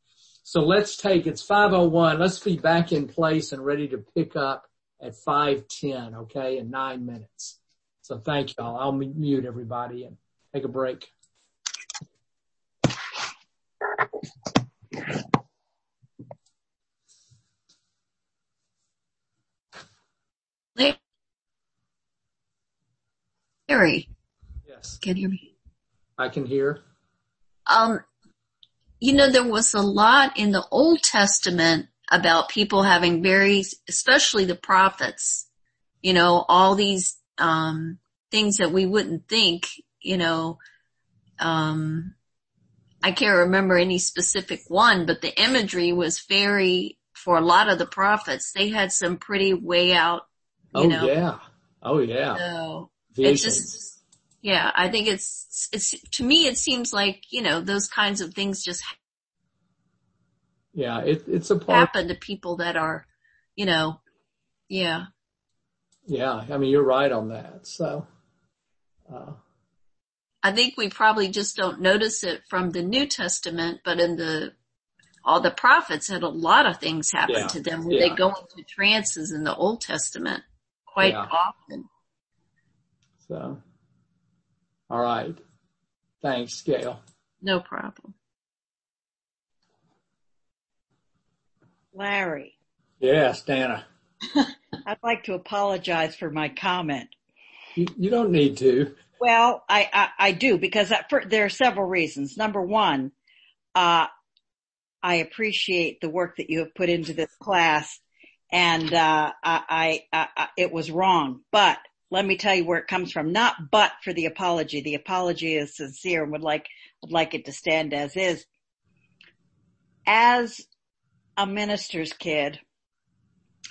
So let's take, it's 501. Let's be back in place and ready to pick up at 510, okay, in nine minutes. So thank y'all. I'll mute everybody and take a break. Larry. Yes. Can you hear me? I can hear. Um, you know, there was a lot in the Old Testament about people having very, especially the prophets, you know, all these, um, things that we wouldn't think, you know, um, I can't remember any specific one, but the imagery was very, for a lot of the prophets, they had some pretty way out, you oh, know. yeah. Oh yeah. So it's just, yeah, I think it's, it's, to me, it seems like, you know, those kinds of things just yeah, it, it's a part. happen to people that are, you know, yeah. Yeah, I mean, you're right on that. So, uh, I think we probably just don't notice it from the New Testament, but in the, all the prophets had a lot of things happen Yeah, to them where yeah. they go into trances in the Old Testament quite Yeah. often. So, all right. Thanks, Gail. No problem. Larry, Yes, Dana. <laughs> I'd like to apologize for my comment. You, you don't need to. Well, I, I, I do because I, for, there are several reasons. Number one, uh, I appreciate the work that you have put into this class and, uh, I, I, I, it was wrong, but let me tell you where it comes from. Not but for the apology. The apology is sincere and would like, would like it to stand as is. As a minister's kid,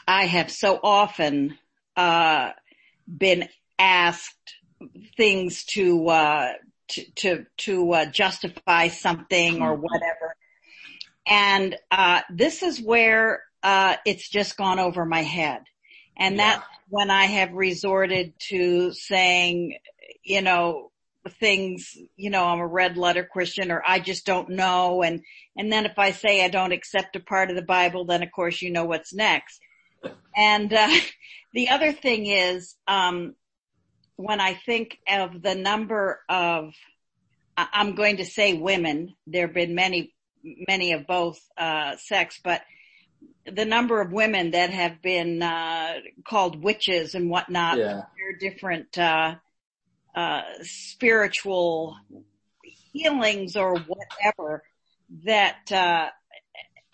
I have so often, uh, been asked things to, uh, to, to, to, uh, justify something or whatever. And, uh, this is where, uh, it's just gone over my head. And that's when I have resorted to saying, you know, things, you know, I'm a red letter Christian or I just don't know. And, and then if I say I don't accept a part of the Bible, then of course you know what's next. <laughs> And, uh, <laughs> the other thing is, um, when I think of the number of, I'm going to say women, there have been many, many of both, uh, sex, but the number of women that have been, uh, called witches and whatnot, Yeah. their different, uh, uh, spiritual healings or whatever that, uh,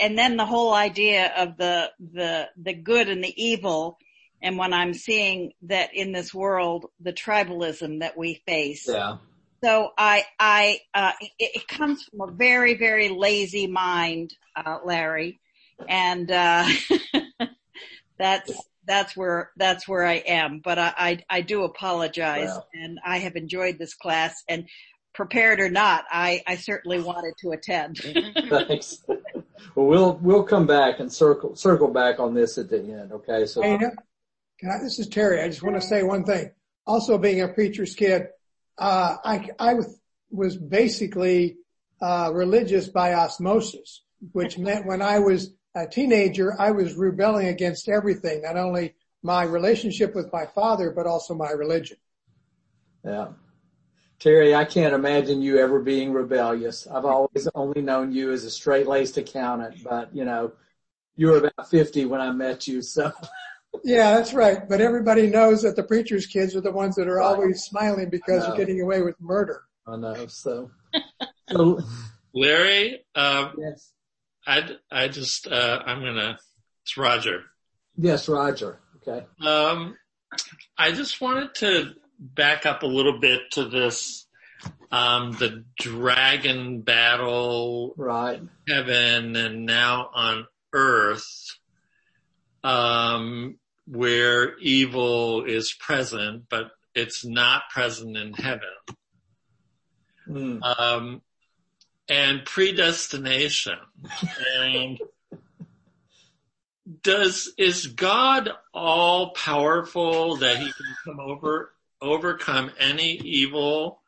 and then the whole idea of the, the, the good and the evil. And when I'm seeing that in this world, the tribalism that we face, Yeah. So I, I, uh, it, it comes from a very, very lazy mind, uh, Larry, and uh, <laughs> that's that's where that's where I am. But I, I, I do apologize, Wow. and I have enjoyed this class. And prepared or not, I, I certainly wanted to attend. <laughs> Thanks. Well, we'll we'll come back and circle circle back on this at the end. Okay, so Hey, can I, this is Terry. I just want to say one thing. Also, being a preacher's kid, uh, I, I was- was basically, uh, religious by osmosis, which meant when I was a teenager, I was rebelling against everything, not only my relationship with my father, but also my religion. yeah. Terry, I can't imagine you ever being rebellious. I've always only known you as a straight laced accountant, but you know, you were about 50 when I met you, so Yeah, that's right. But everybody knows that the preacher's kids are the ones that are Right. always smiling because I know. you're getting away with murder. I know, so. so Larry, um, yes. I, I just, uh, I'm gonna, it's Roger. Yes, Roger. Okay. Um, I just wanted to back up a little bit to this, um, the dragon battle, Right. heaven and now on earth, um, where evil is present, but it's not present in heaven. Mm. Um, and predestination. And does is God all powerful that he can come over overcome any evil?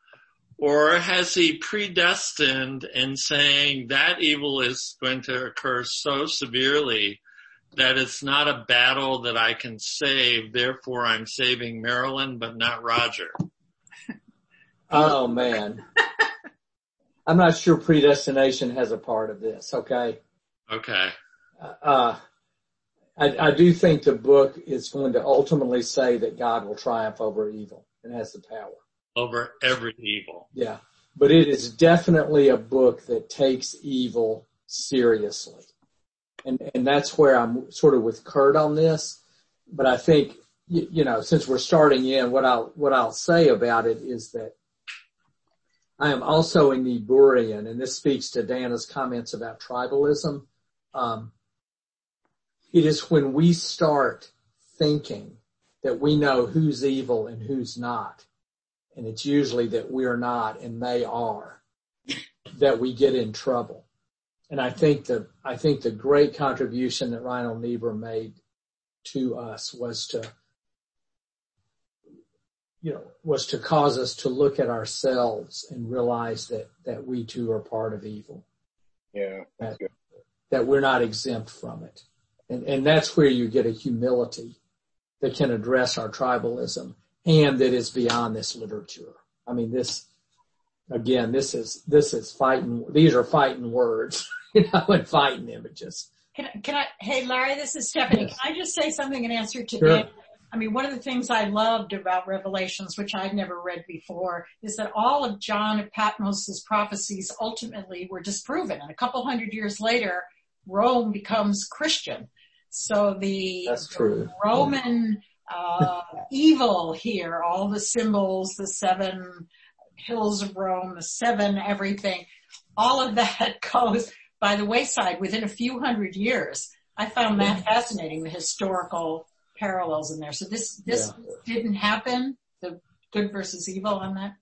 Or has he predestined in saying that evil is going to occur so severely that it's not a battle that I can save therefore I'm saving Marilyn but not Roger? Oh man. <laughs> I'm not sure predestination has a part of this. Okay. okay Uh, I, I do think the book is going to ultimately say that God will triumph over evil and has the power. over every evil Yeah. But it is definitely a book that takes evil seriously. And, and that's where I'm sort of with Kurt on this. But I think, you, you know, since we're starting in, what I'll, what I'll say about it is that I am also a Niebuhrian, and this speaks to Dana's comments about tribalism. Um, it is when we start thinking that we know who's evil and who's not, and it's usually that we're not and they are, that we get in trouble. And I think the I think the great contribution that Reinhold Niebuhr made to us was to you know was to cause us to look at ourselves and realize that that we too are part of evil Yeah, that, that we're not exempt from it and and that's where you get a humility that can address our tribalism and that is beyond this literature i mean this again this is this is fighting these are fighting words <laughs> you know and fighting images Can, I- can I, hey Larry, this is Stephanie. Yes. Can I just say something in answer to Sure. I mean, one of the things I loved about Revelations, which I'd never read before, is that all of John of Patmos's prophecies ultimately were disproven. And a couple hundred years later, Rome becomes Christian. So the. Roman uh, <laughs> evil here, all the symbols, the seven hills of Rome, the seven everything, all of that <laughs> goes by the wayside within a few hundred years. I found that fascinating, the historical parallels in there. So this, this didn't happen, the good versus evil on that.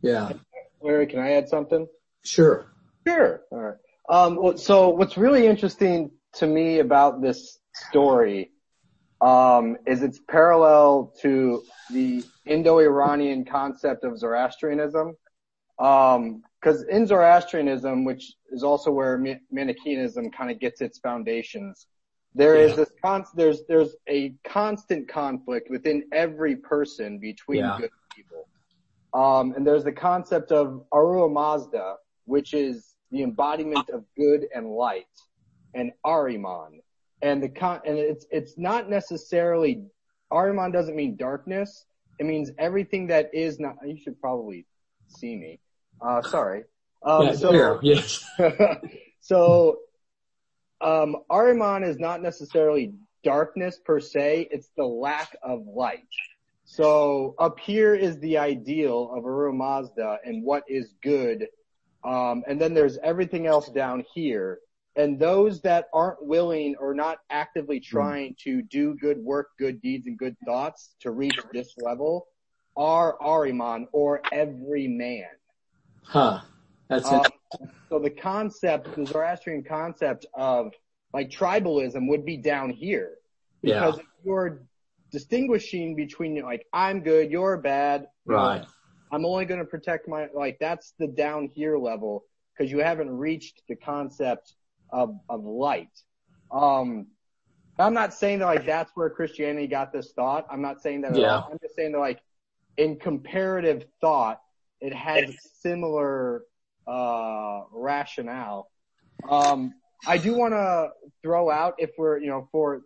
yeah Larry, can I add something? sure Sure. All right. Um, so what's really interesting to me about this story um, is it's parallel to the Indo-Iranian concept of Zoroastrianism. Because in Zoroastrianism, which is also where Manichaeism kind of gets its foundations, there is this con- there's there's a constant conflict within every person between Yeah. good and evil. Um, and there's the concept of Ahura Mazda, which is the embodiment of good and light, and Ahriman. And the con, and it's, it's not necessarily, Ahriman doesn't mean darkness. It means everything that is not, you should probably see me. Uh, sorry. Um, yeah, so, yes <laughs> so, Ahriman is not necessarily darkness per se. It's the lack of light. So up here is the ideal of Ahura Mazda and what is good. Um, and then there's everything else down here. And those that aren't willing or not actively trying to do good work, good deeds, and good thoughts to reach this level are Ahriman or every man. Huh. That's Um, it. So the concept, the Zoroastrian concept of like tribalism would be down here. Because Yeah. if you're distinguishing between like, I'm good, you're bad. Right. I'm only going to protect my, like that's the down here level because you haven't reached the concept of, of light. Um, I'm not saying that like that's where Christianity got this thought. I'm not saying that at Yeah. all. I'm just saying that like in comparative thought, it has similar, uh, rationale. Um, I do want to throw out if we're, you know, for,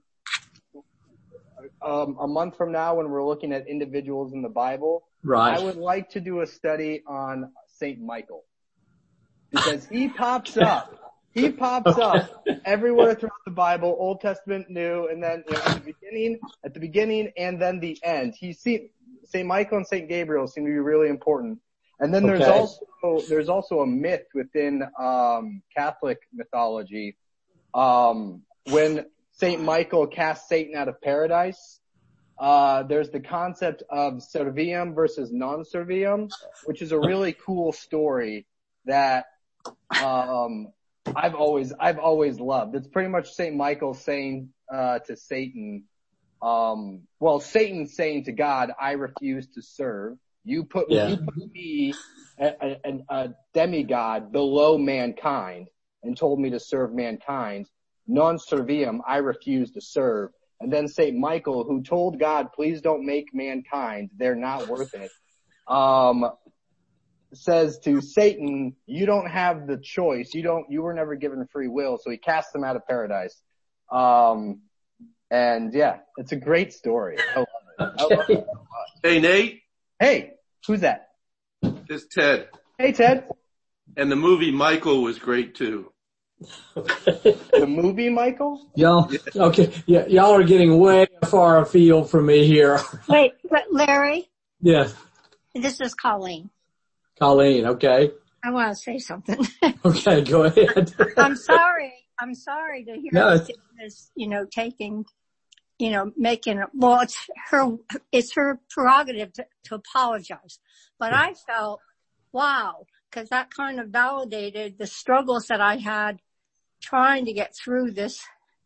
um, a month from now when we're looking at individuals in the Bible, Right. I would like to do a study on Saint Michael because he pops <laughs> up. He pops up everywhere throughout the Bible, Old Testament, New, and then you know, at the beginning, at the beginning, and then the end. He see Saint Michael and Saint Gabriel seem to be really important. And then there's also there's also a myth within um, Catholic mythology um, when Saint Michael cast Satan out of paradise. Uh, there's the concept of serviam versus non-serviam, which is a really cool story that um, I've always I've always loved. It's pretty much Saint Michael saying uh, to Satan, um, well, Satan saying to God, "I refuse to serve. You put Yeah. you put me a, a, a demigod below mankind and told me to serve mankind. Non serviam, I refuse to serve." And then Saint Michael, who told God, "Please don't make mankind; they're not worth it." Um, says to Satan, you don't have the choice. You don't, you were never given free will. So he casts them out of paradise. Um, and yeah, it's a great story. I love it. I love it. Hey, Nate. Hey, who's that? It's Ted. Hey, Ted. And the movie Michael was great too. <laughs> The movie, Michael? Y'all, okay, yeah, y'all are getting way far afield from me here. <laughs> Wait, but Larry, Yeah, this is Colleen. Colleen, okay. I want to say something. <laughs> Okay, go ahead. I'm sorry. I'm sorry to hear No, this, this, you know, taking, you know, making, well, it's her, it's her prerogative to, to apologize. But I felt, wow, cause that kind of validated the struggles that I had trying to get through this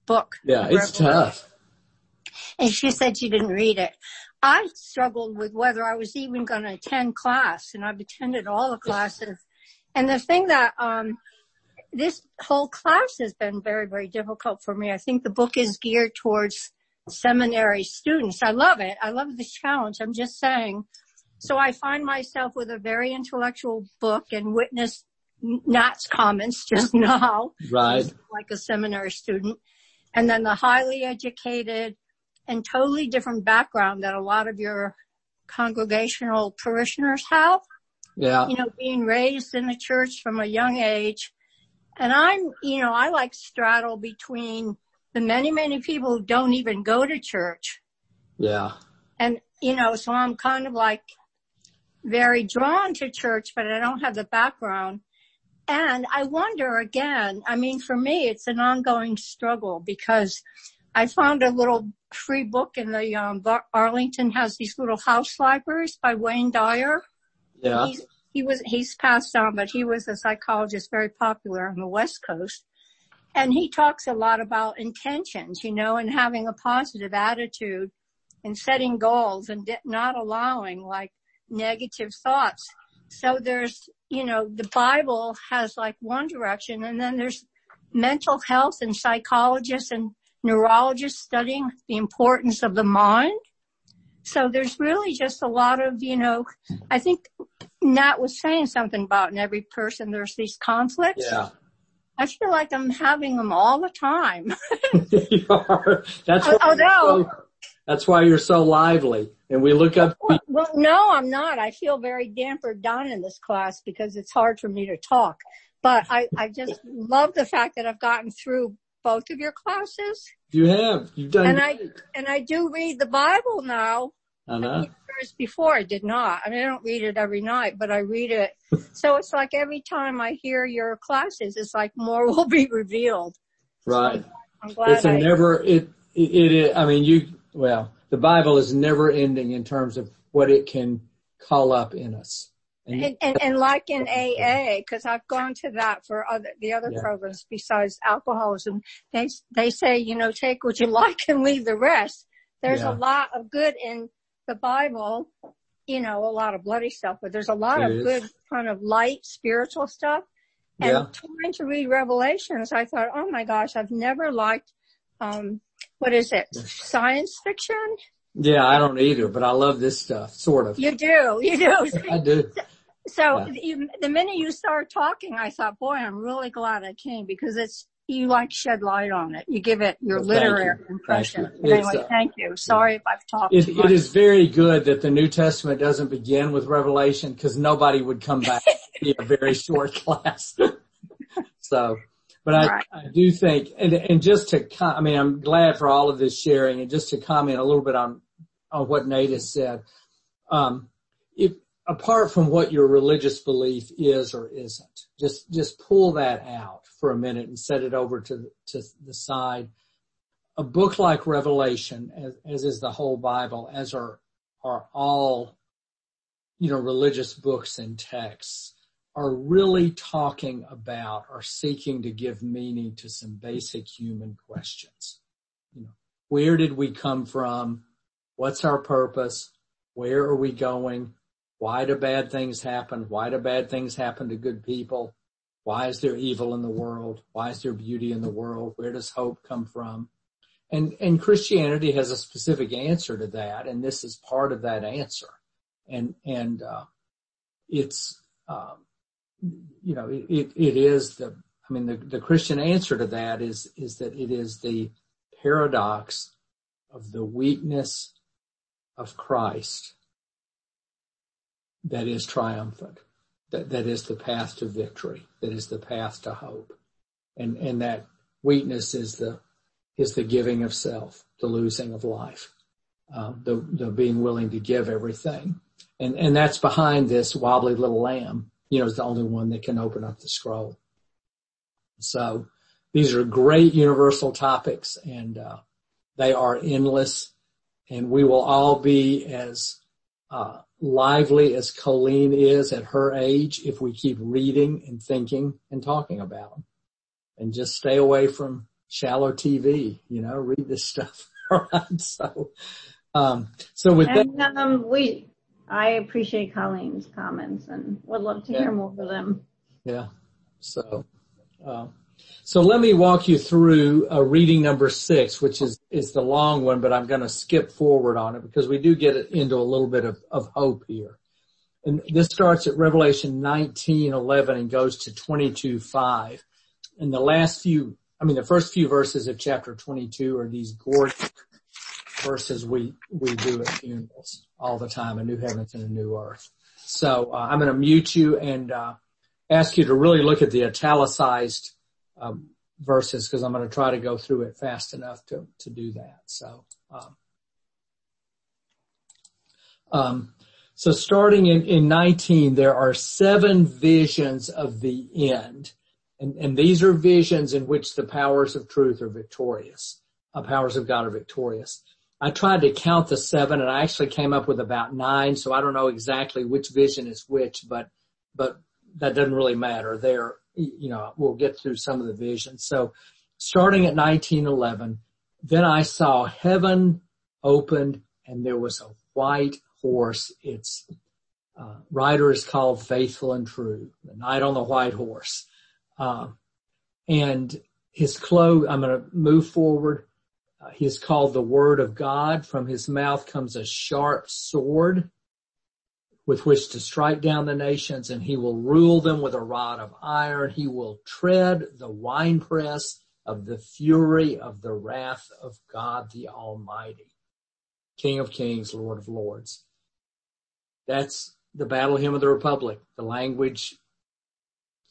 book. Yeah, it's tough. And she said she didn't read it. I struggled with whether I was even going to attend class and I've attended all the classes. And the thing that, um, this whole class has been very, very difficult for me. I think the book is geared towards seminary students. I love it. I love the challenge. I'm just saying. So I find myself with a very intellectual book and witness Nat's comments just <laughs> now Right. like a seminary student. And then the highly educated and totally different background that a lot of your congregational parishioners have. Yeah. You know, being raised in the church from a young age. And I'm, you know, I like straddle between the many, many people who don't even go to church. Yeah. And, you know, so I'm kind of like very drawn to church, but I don't have the background. And I wonder again, I mean, for me, it's an ongoing struggle because I found a little free book in the, um, Bar- Arlington has these little house libraries by Wayne Dyer. Yeah. He's, he was, he's passed on, but he was a psychologist very popular on the West Coast. And he talks a lot about intentions, you know, and having a positive attitude and setting goals and not allowing like negative thoughts. So there's, you know, the Bible has like one direction and then there's mental health and psychologists and neurologists studying the importance of the mind. So there's really just a lot of, you know, I think Nat was saying something about in every person there's these conflicts. Yeah. I feel like I'm having them all the time. <laughs> <laughs> you are. That's why, so, that's why you're so lively. And we look up, Well, well, no, I'm not. I feel very dampered down in this class because it's hard for me to talk. But I, I just love the fact that I've gotten through both of your classes. you have, you've done And I, and I do read the Bible now. Uh-huh. I know. Before I did not. I mean, I don't read it every night, but I read it. So it's like every time I hear your classes, it's like more <laughs> will be revealed. Right. I'm glad It's a never, it, it, it, I mean, you, well, the Bible is never ending in terms of what it can call up in us. And, and, and, and like in AA, because I've gone to that for other the other Yeah. programs besides alcoholism. They they say you know take what you <laughs> like and leave the rest. There's Yeah. a lot of good in the Bible, you know, a lot of bloody stuff, but there's a lot It of is. good kind of light spiritual stuff. And Yeah. trying to read Revelations, I thought, oh my gosh, I've never liked um what is it? Science fiction? yeah, I don't either, but I love this stuff, sort of. You do, you do. <laughs> I do. So Yeah. you, the minute you start talking, I thought, boy, I'm really glad I came because it's, you like shed light on it. You give it your Well, literary you. impression. Thank you. Anyway, uh, thank you. Sorry if I've talked It, it is very good that the New Testament doesn't begin with Revelation because nobody would come back to be a very <laughs> short class. <laughs> so, but I, Right. I do think, and, and just to, com- I mean, I'm glad for all of this sharing and just to comment a little bit on, on what Nate has said. Um, if, apart from what your religious belief is or isn't, just, just pull that out for a minute and set it over to, to the side a book like Revelation, as, as is the whole Bible, as are are all, you know, religious books and texts, are really talking about or seeking to give meaning to some basic human questions. You know, where did we come from? What's our purpose? Where are we going? Why do bad things happen? Why do bad things happen to good people? Why is there evil in the world? Why is there beauty in the world? Where does hope come from? And, and Christianity has a specific answer to that, and this is part of that answer. And, and, uh, it's, um, you know, it, it, it is the, I mean, the, the Christian answer to that is, is that it is the paradox of the weakness of Christ that is triumphant, that, that is the path to victory, that is the path to hope. And, and that weakness is the, is the giving of self, the losing of life, uh, the, the being willing to give everything. And, and that's behind this wobbly little lamb, you know, is the only one that can open up the scroll. So these are great universal topics and, uh, they are endless and we will all be as, uh, lively as Colleen is at her age if we keep reading and thinking and talking about them and just stay away from shallow TV, you know, read this stuff. <laughs> Right. So, um, so with that, um, we, I appreciate Colleen's comments and would love to Yeah. hear more of them. yeah. So, uh, so let me walk you through uh, reading number six, which is, is the long one, but I'm going to skip forward on it because we do get into a little bit of, of hope here. And this starts at Revelation 19, 11 and goes to 22, 5. And the last few, I mean, the first few verses of chapter 22 are these gorgeous verses we, we do at funerals all the time, a new heavens and a new earth. So uh, I'm going to mute you and uh, ask you to really look at the italicized um, verses because I'm going to try to go through it fast enough to, to do that. So, um, um, so starting in, in 19, there are seven visions of the end. And, and these are visions in which the powers of truth are victorious. Uh, powers of God are victorious. I tried to count the seven and I actually came up with about nine. So I don't know exactly which vision is which, but, but that doesn't really matter. There, you know, we'll get through some of the visions. So starting at 1911, then I saw heaven opened and there was a white horse. Its uh, rider is called Faithful and True, the knight on the white horse. Uh, and his clothes, I'm going to move forward. Uh, he is called the Word of God. From his mouth comes a sharp sword with which to strike down the nations and he will rule them with a rod of iron. He will tread the winepress of the fury of the wrath of God the Almighty. King of kings, Lord of lords. That's the battle hymn of the Republic. The language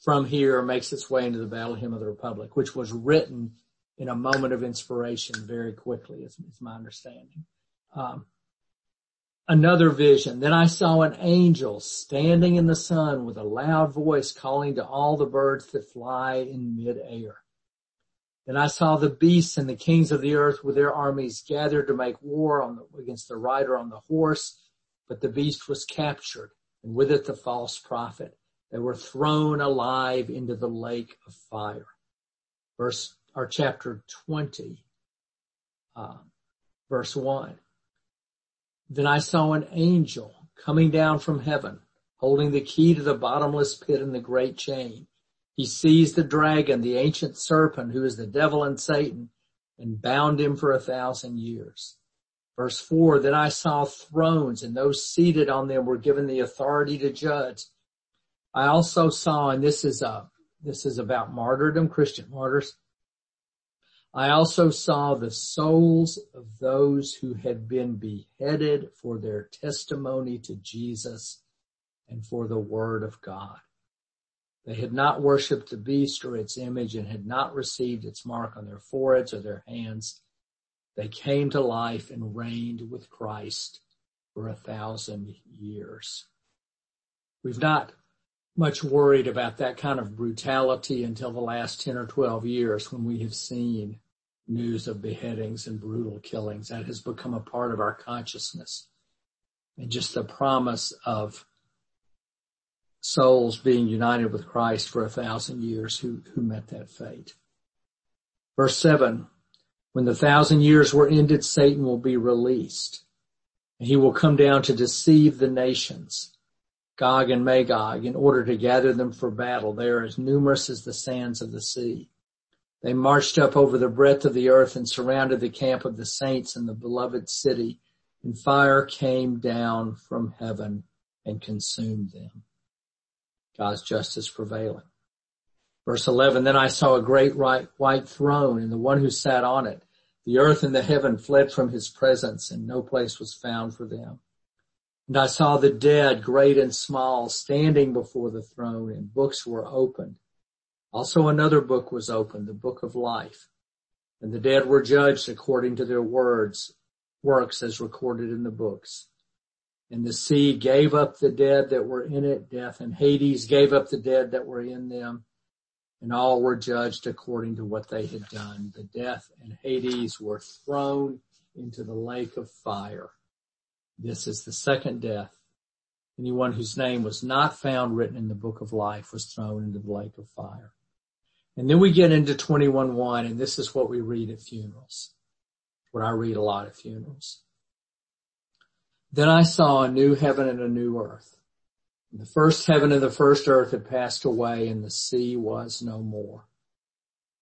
from here makes its way into the battle hymn of the Republic, which was written in a moment of inspiration very quickly, is, is my understanding. Um, another vision. Then I saw an angel standing in the sun with a loud voice calling to all the birds that fly in midair. Then I saw the beasts and the kings of the earth with their armies gathered to make war the, against the rider on the horse, but the beast was captured and with it the false prophet. They were thrown alive into the lake of fire. Verse, or chapter 20, uh, verse 1. Then I saw an angel coming down from heaven, holding the key to the bottomless pit and the great chain. He seized the dragon, the ancient serpent, who is the devil and Satan, and bound him for a thousand years. Verse four, then I saw thrones and those seated on them were given the authority to judge. I also saw, and this is a, this is about martyrdom, Christian martyrs. I also saw the souls of those who had been beheaded for their testimony to Jesus and for the word of God. They had not worshiped the beast or its image and had not received its mark on their foreheads or their hands. They came to life and reigned with Christ for a thousand years. We've not much worried about that kind of brutality until the last 10 or 12 years when we have seen news of beheadings and brutal killings. That has become a part of our consciousness. And just the promise of souls being united with Christ for a thousand years who, who met that fate. Verse seven, when the thousand years were ended, Satan will be released. And he will come down to deceive the nations Gog and Magog in order to gather them for battle. They are as numerous as the sands of the sea. They marched up over the breadth of the earth and surrounded the camp of the saints in the beloved city and fire came down from heaven and consumed them. God's justice prevailing. Verse 11, then I saw a great white throne and the one who sat on it. The earth and the heaven fled from his presence and no place was found for them. And I saw the dead, great and small, standing before the throne and books were opened. Also another book was opened, the book of life. And the dead were judged according to their words, works as recorded in the books. And the sea gave up the dead that were in it, death and Hades gave up the dead that were in them, and all were judged according to what they had done. The death and Hades were thrown into the lake of fire. This is the second death. Anyone whose name was not found written in the book of life was thrown into the lake of fire. And then we get into 21.1 and this is what we read at funerals. What I read a lot at funerals. Then I saw a new heaven and a new earth. The first heaven and the first earth had passed away and the sea was no more.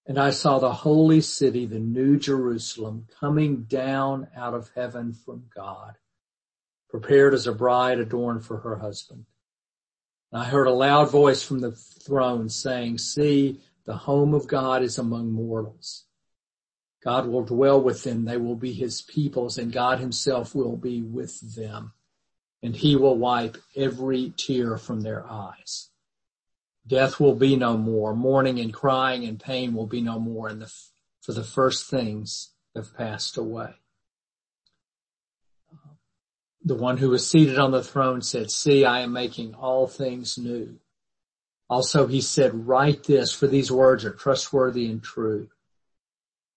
And I saw the holy city, the new Jerusalem, coming down out of heaven from God prepared as a bride adorned for her husband. And I heard a loud voice from the throne saying, see, the home of God is among mortals. God will dwell with them. They will be his peoples and God himself will be with them and he will wipe every tear from their eyes. Death will be no more. Mourning and crying and pain will be no more. And the, for the first things have passed away the one who was seated on the throne said, see, I am making all things new. Also he said, write this for these words are trustworthy and true.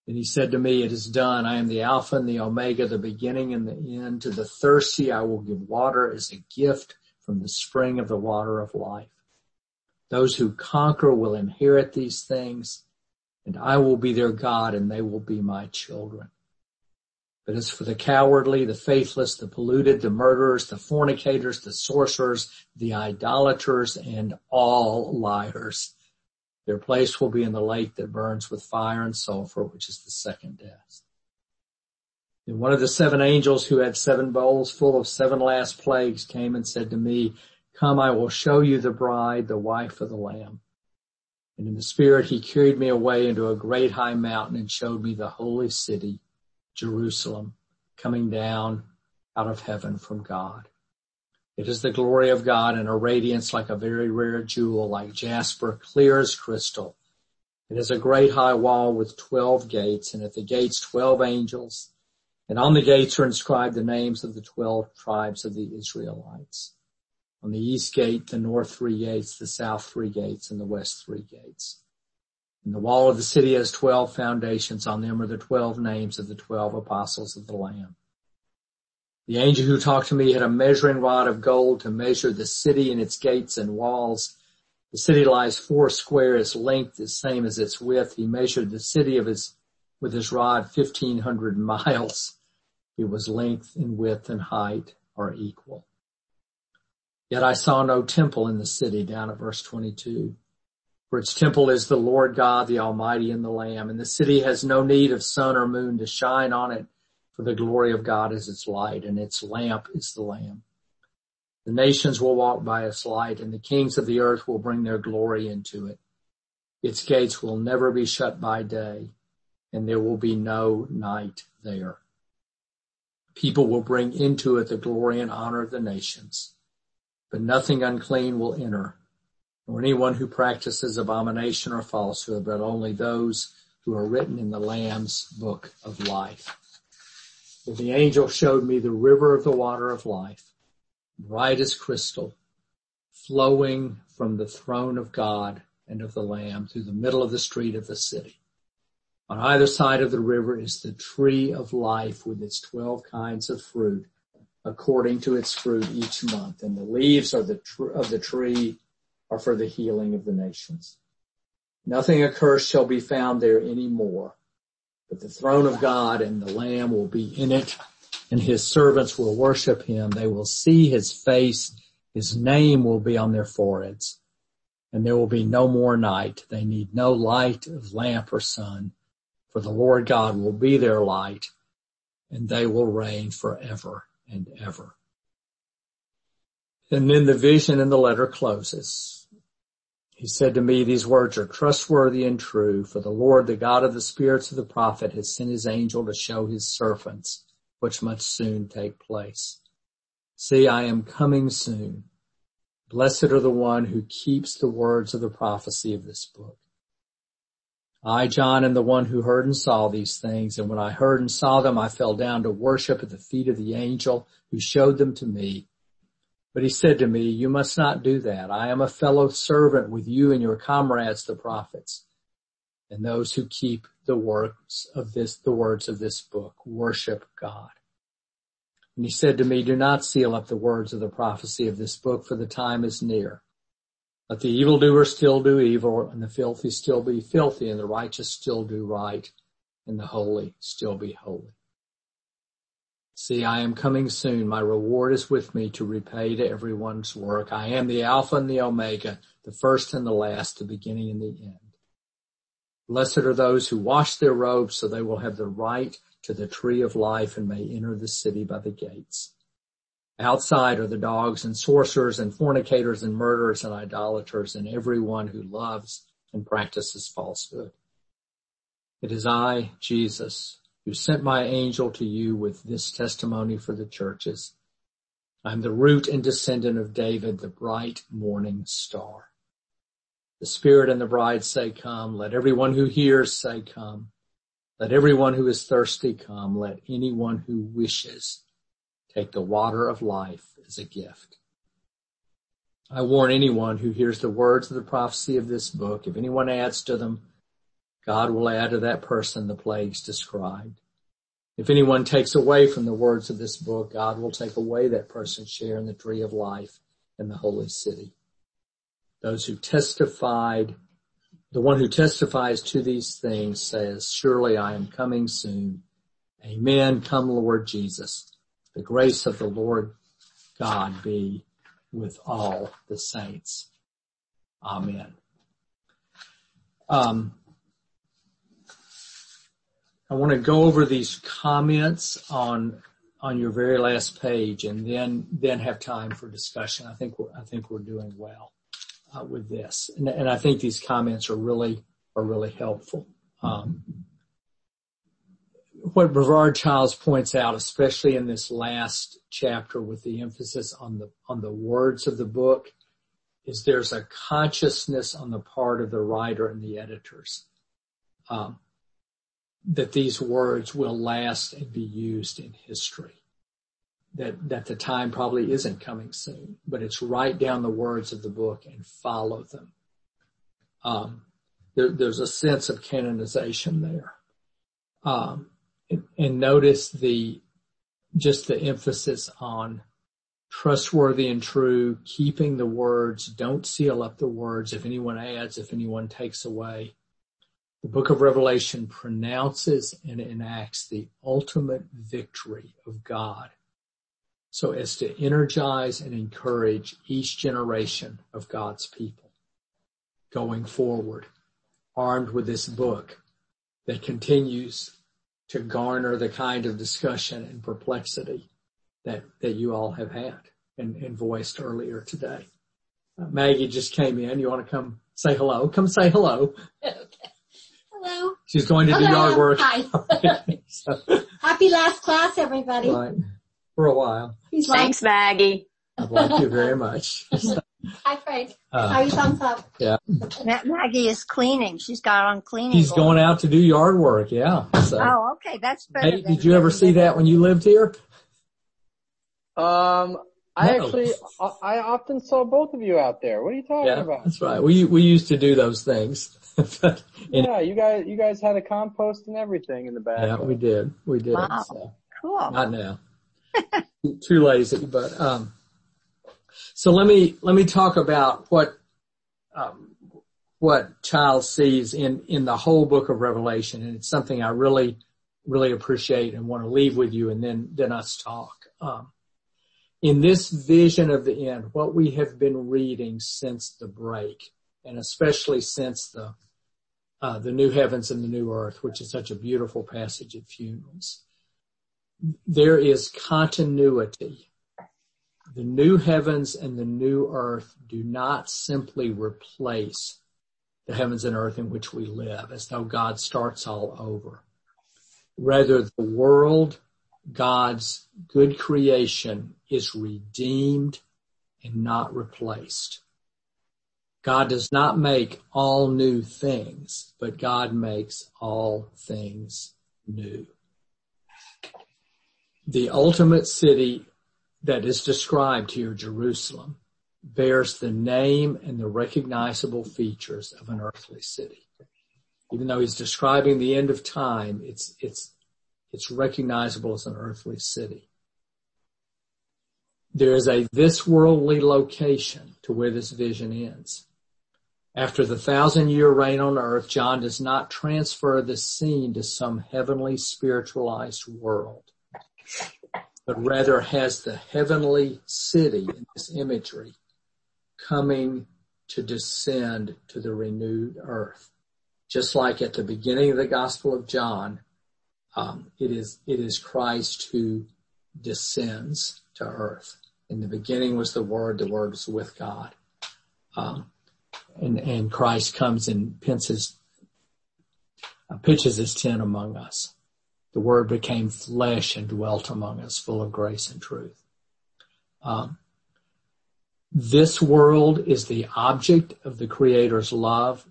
And he said to me, it is done. I am the Alpha and the Omega, the beginning and the end. To the thirsty, I will give water as a gift from the spring of the water of life. Those who conquer will inherit these things and I will be their God and they will be my children. But as for the cowardly, the faithless, the polluted, the murderers, the fornicators, the sorcerers, the idolaters, and all liars, their place will be in the lake that burns with fire and sulfur, which is the second death. And one of the seven angels who had seven bowls full of seven last plagues came and said to me, come, I will show you the bride, the wife of the lamb. And in the spirit, he carried me away into a great high mountain and showed me the holy city, Jerusalem coming down out of heaven from God. It is the glory of God and a radiance like a very rare jewel, like jasper, clear as crystal. It is a great high wall with 12 gates and at the gates 12 angels And on the gates are inscribed the names of the twelve tribes of the Israelites. On the east gate, the north three gates, the south three gates, and the west three gates. And the wall of the city has twelve foundations. On them are the twelve names of the twelve apostles of the Lamb. The angel who talked to me had a measuring rod of gold to measure the city and its gates and walls. The city lies four square, its length is same as its width. He measured the city of his, with his rod 1500 <laughs> miles. It was length and width and height are equal. Yet I saw no temple in the city down at verse 22. For its temple is the Lord God, the Almighty and the Lamb. And the city has no need of sun or moon to shine on it, for the glory of God is its light and its lamp is the Lamb. The nations will walk by its light and the kings of the earth will bring their glory into it. Its gates will never be shut by day and there will be no night there. People will bring into it the glory and honor of the nations, but nothing unclean will enter nor anyone who practices abomination or falsehood, but only those who are written in the Lamb's book of life. And the angel showed me the river of the water of life, bright as crystal, flowing from the throne of God and of the Lamb through the middle of the street of the city. On either side of the river is the tree of life with its 12 kinds of fruit according to its fruit each month. And the leaves are the, tr- of the tree are for the healing of the nations. Nothing accursed shall be found there any more, but the throne of God and the Lamb will be in it and his servants will worship him. They will see his face. His name will be on their foreheads and there will be no more night. They need no light of lamp or sun for the Lord God will be their light and they will reign forever and ever. And then the vision in the letter closes. He said to me, these words are trustworthy and true, for the Lord, the God of the spirits of the prophet has sent his angel to show his servants which must soon take place. See, I am coming soon. Blessed are the one who keeps the words of the prophecy of this book. I, John, am the one who heard and saw these things, and when I heard and saw them, I fell down to worship at the feet of the angel who showed them to me. But he said to me, you must not do that. I am a fellow servant with you and your comrades, the prophets, and those who keep the works of this, the words of this book, worship God. And he said to me, do not seal up the words of the prophecy of this book for the time is near. Let the evildoer still do evil and the filthy still be filthy and the righteous still do right and the holy still be holy. See, I am coming soon. My reward is with me to repay to everyone's work. I am the Alpha and the Omega, the first and the last, the beginning and the end. Blessed are those who wash their robes so they will have the right to the tree of life and may enter the city by the gates. Outside are the dogs and sorcerers and fornicators and murderers and idolaters and everyone who loves and practices falsehood. It is I, Jesus, who sent my angel to you with this testimony for the churches. I'm the root and descendant of David, the bright morning star. The Spirit and the bride say come. Let everyone who hears say come. Let everyone who is thirsty come. Let anyone who wishes take the water of life as a gift. I warn anyone who hears the words of the prophecy of this book, if anyone adds to them, God will add to that person the plagues described. If anyone takes away from the words of this book, God will take away that person's share in the tree of life in the holy city. Those who testified, the one who testifies to these things says, surely I am coming soon. Amen. Come Lord Jesus. The grace of the Lord God be with all the saints. Amen. Um, I want to go over these comments on on your very last page, and then then have time for discussion. I think we're, I think we're doing well uh, with this, and, and, I think these comments are really are really helpful. Um, what Brevard Childs points out, especially in this last chapter, with the emphasis on the on the words of the book, is there's a consciousness on the part of the writer and the editors. Um, that these words will last and be used in history. That, that the time probably isn't coming soon, but it's write down the words of the book and follow them. Um, there, there's a sense of canonization there. Um, and, and notice the, just the emphasis on trustworthy and true, keeping the words, don't seal up the words if anyone adds, if anyone takes away. The book of Revelation pronounces and enacts the ultimate victory of God so as to energize and encourage each generation of God's people going forward, armed with this book that continues to garner the kind of discussion and perplexity that, that you all have had and, and voiced earlier today. Uh, Maggie just came in. You want to come say hello? Come say hello. Okay. Hello. She's going to do Hello. yard work. Hi. So, <laughs> Happy last class, everybody. right. For a while. He's like, Thanks, Maggie. I like you very much. <laughs> Hi, Frank. Uh, How are you, thumbs up? yeah. Ma- Maggie is cleaning. She's got on cleaning. He's gloves. going out to do yard work. Yeah. So, Oh, okay. That's better. hey, than did you ever see that when you lived here? Um, I No. actually, I often saw both of you out there. What are you talking Yeah, about? that's right. We, we used to do those things. <laughs> But, and- Yeah, you guys, you guys had a compost and everything in the back. yeah, we did. We did. Wow. So. Cool. Not now. <laughs> Too lazy, but um. So let me let me talk about what um, what Childs sees in in the whole book of Revelation, and it's something I really really appreciate and want to leave with you, and then then us talk. Um, in this vision of the end, what we have been reading since the break, and especially since the uh, the new heavens and the new earth, which is such a beautiful passage at funerals there is continuity. The new heavens and the new earth do not simply replace the heavens and earth in which we live as though God starts all over. Rather, the world, God's good creation is redeemed and not replaced. God does not make all new things, but God makes all things new the ultimate city that is described here, Jerusalem, bears the name and the recognizable features of an earthly city. Even though he's describing the end of time, it's, it's, it's recognizable as an earthly city. There is a this worldly location to where this vision ends. After the thousand year reign on earth, John does not transfer the scene to some heavenly spiritualized world but rather has the heavenly city in this imagery coming to descend to the renewed earth. Just like at the beginning of the Gospel of John, um, it is it is Christ who descends to earth. In the beginning was the Word; the Word was with God, um, and and Christ comes and pinches, uh, pitches his tent among us the word became flesh and dwelt among us full of grace and truth. Um, this world is the object of the creator's love.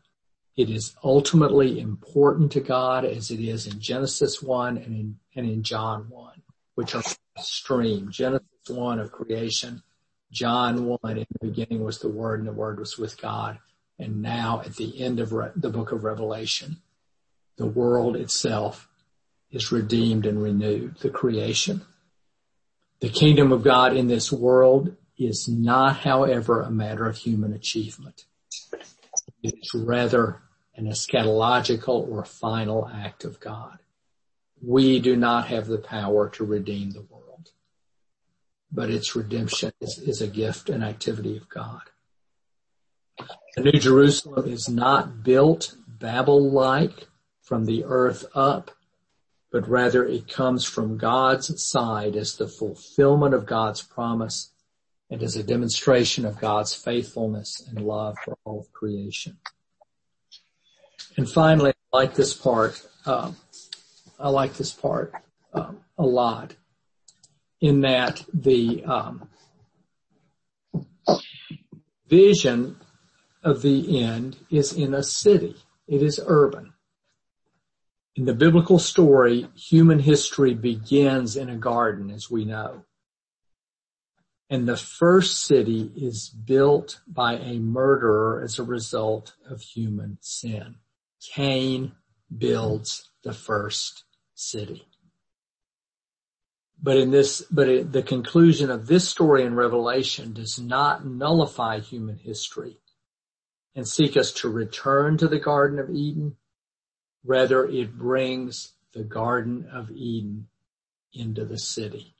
It is ultimately important to God as it is in Genesis 1 and in, and in John 1, which are stream. Genesis 1 of creation, John 1 in the beginning was the word and the word was with God. And now at the end of Re- the book of Revelation, the world itself is redeemed and renewed, the creation. The kingdom of God in this world is not, however, a matter of human achievement. It is rather an eschatological or final act of God. We do not have the power to redeem the world, but its redemption is, is a gift and activity of God. The New Jerusalem is not built Babel-like from the earth up, but rather it comes from God's side as the fulfillment of God's promise and as a demonstration of God's faithfulness and love for all of creation. And finally, I like this part. Um, I like this part um, a lot in that the um, vision of the end is in a city. It is urban. In the biblical story, human history begins in a garden, as we know. And the first city is built by a murderer as a result of human sin. Cain builds the first city. But in this, but it, the conclusion of this story in Revelation does not nullify human history and seek us to return to the Garden of Eden. Rather, it brings the Garden of Eden into the city,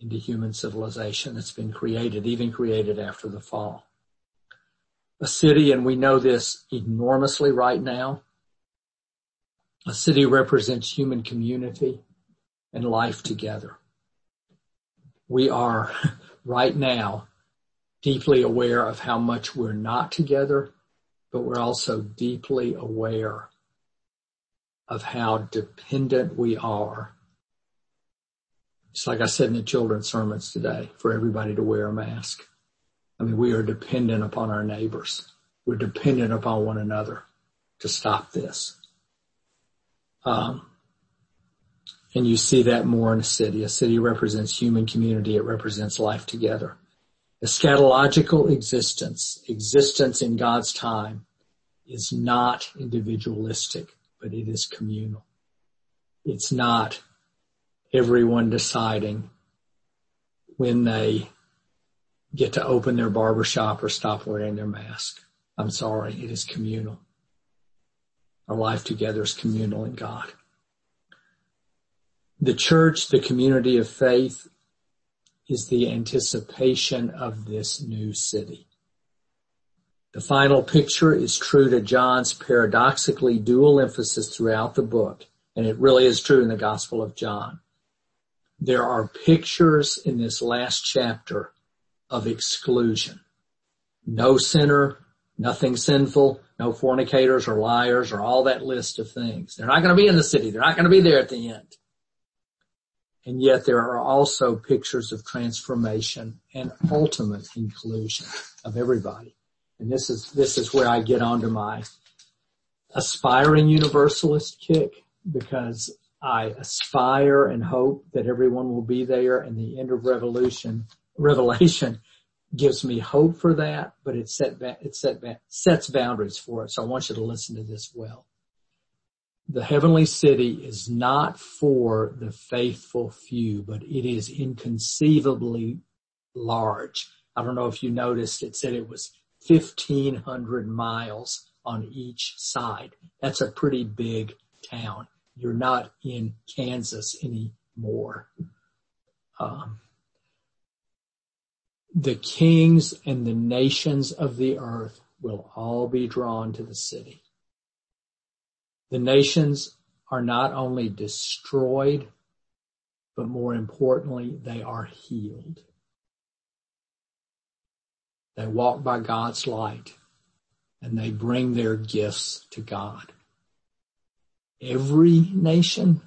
into human civilization that's been created, even created after the fall. A city, and we know this enormously right now, a city represents human community and life together. We are <laughs> right now deeply aware of how much we're not together, but we're also deeply aware of how dependent we are. It's like I said in the children's sermons today, for everybody to wear a mask. I mean, we are dependent upon our neighbors. We're dependent upon one another to stop this. Um, and you see that more in a city. A city represents human community. It represents life together. Eschatological existence, existence in God's time is not individualistic, but it is communal. It's not everyone deciding when they get to open their barbershop or stop wearing their mask. I'm sorry, it is communal. Our life together is communal in God. The church, the community of faith, is the anticipation of this new city. The final picture is true to John's paradoxically dual emphasis throughout the book, and it really is true in the Gospel of John. There are pictures in this last chapter of exclusion. No sinner, nothing sinful, no fornicators or liars or all that list of things. They're not going to be in the city. They're not going to be there at the end. And yet there are also pictures of transformation and ultimate inclusion of everybody. And this is, this is where I get onto my aspiring universalist kick because I aspire and hope that everyone will be there and the end of revolution, revelation gives me hope for that, but it set it set sets boundaries for it. So I want you to listen to this well. The heavenly city is not for the faithful few, but it is inconceivably large. I don't know if you noticed it said it was 1500 miles on each side. That's a pretty big town. You're not in Kansas anymore. Um, the kings and the nations of the earth will all be drawn to the city. The nations are not only destroyed, but more importantly, they are healed. They walk by God's light and they bring their gifts to God. Every nation,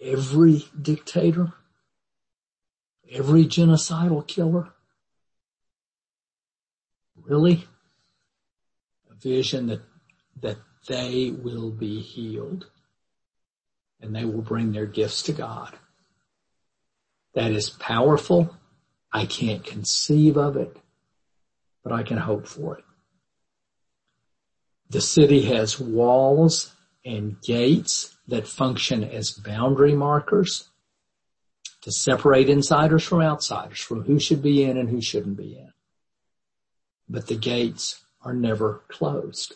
every dictator, Every genocidal killer? Really? A vision that, that they will be healed and they will bring their gifts to God. That is powerful. I can't conceive of it, but I can hope for it. The city has walls and gates that function as boundary markers to separate insiders from outsiders, from who should be in and who shouldn't be in. But the gates are never closed.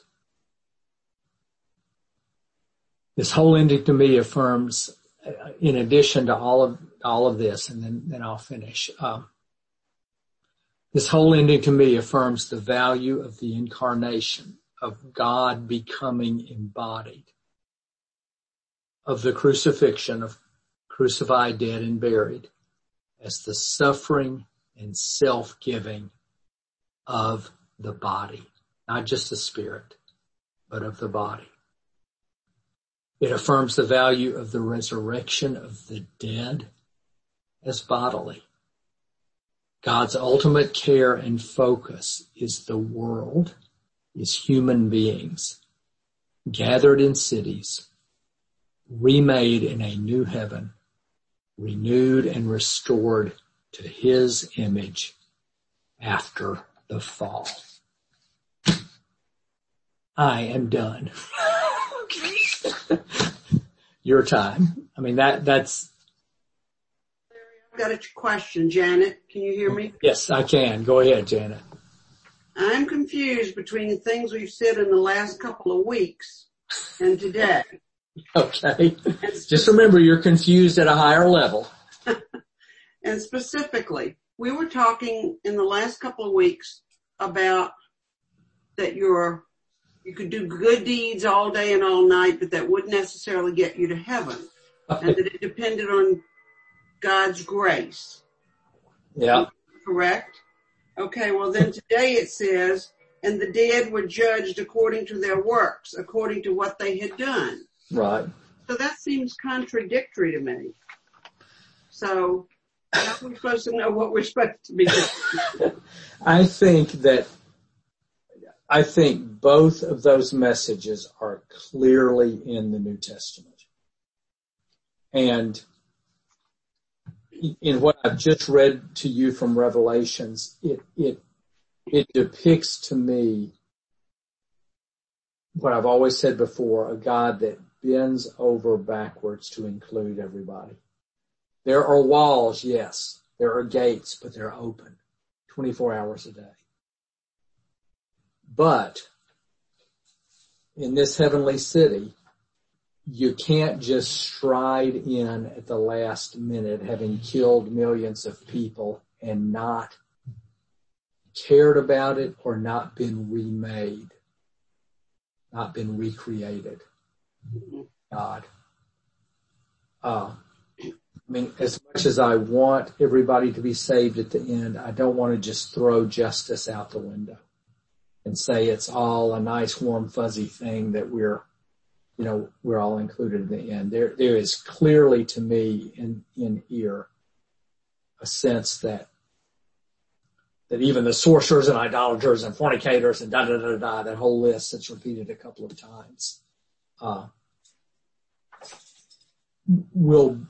This whole ending to me affirms, uh, in addition to all of all of this, and then then I'll finish. Um, this whole ending to me affirms the value of the incarnation of God becoming embodied, of the crucifixion, of crucified, dead, and buried as the suffering and self-giving of the body, not just the spirit, but of the body. It affirms the value of the resurrection of the dead as bodily. God's ultimate care and focus is the world, is human beings. gathered in cities, remade in a new heaven, renewed and restored to his image after the fall. I am done. <laughs> Your time. I mean, that, that's, I've got a question, Janet. Can you hear me? yes, I can. Go ahead, Janet. I'm confused between the things we've said in the last couple of weeks and today. Okay. <laughs> Just remember you're confused at a higher level. <laughs> And specifically, we were talking in the last couple of weeks about that you're, you could do good deeds all day and all night, but that wouldn't necessarily get you to heaven. And that it depended on God's grace. Yeah. Correct? Okay, well then today it says, and the dead were judged according to their works, according to what they had done. Right. So that seems contradictory to me. So how are we supposed to know what we're supposed to be doing? <laughs> I think that I think both of those messages are clearly in the New Testament. And in what I've just read to you from Revelations, it it it depicts to me what I've always said before, a God that bends over backwards to include everybody. There are walls, yes. There are gates, but they're open 24 hours a day. But in this heavenly city, you can't just stride in at the last minute having killed millions of people and not cared about it or not been remade, not been recreated. God. Uh, I mean, as much as I want everybody to be saved at the end, I don't want to just throw justice out the window and say it's all a nice warm fuzzy thing that we're, you know, we're all included in the end. There, there is clearly to me in, in here a sense that, that even the sorcerers and idolaters and fornicators and da da da da, that whole list that's repeated a couple of times, Uh, will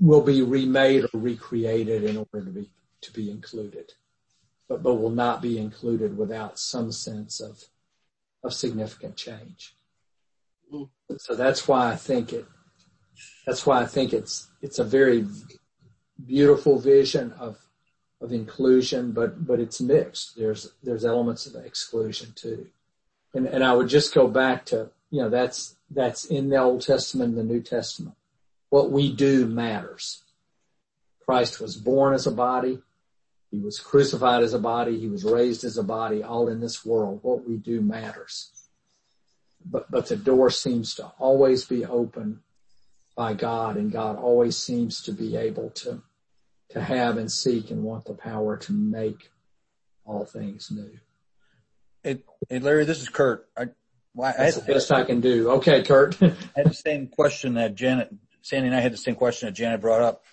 will be remade or recreated in order to be to be included, but but will not be included without some sense of of significant change. Mm. So that's why I think it. That's why I think it's it's a very beautiful vision of of inclusion, but but it's mixed. There's there's elements of exclusion too, and and I would just go back to you know that's that's in the Old Testament and the New Testament. What we do matters. Christ was born as a body. He was crucified as a body. He was raised as a body, all in this world. What we do matters. But, but the door seems to always be open by God and God always seems to be able to, to have and seek and want the power to make all things new. Hey, hey Larry, this is Kurt. I, well, That's the best I can do. Okay, Kurt. <laughs> I had the same question that Janet, Sandy and I had the same question that Janet brought up.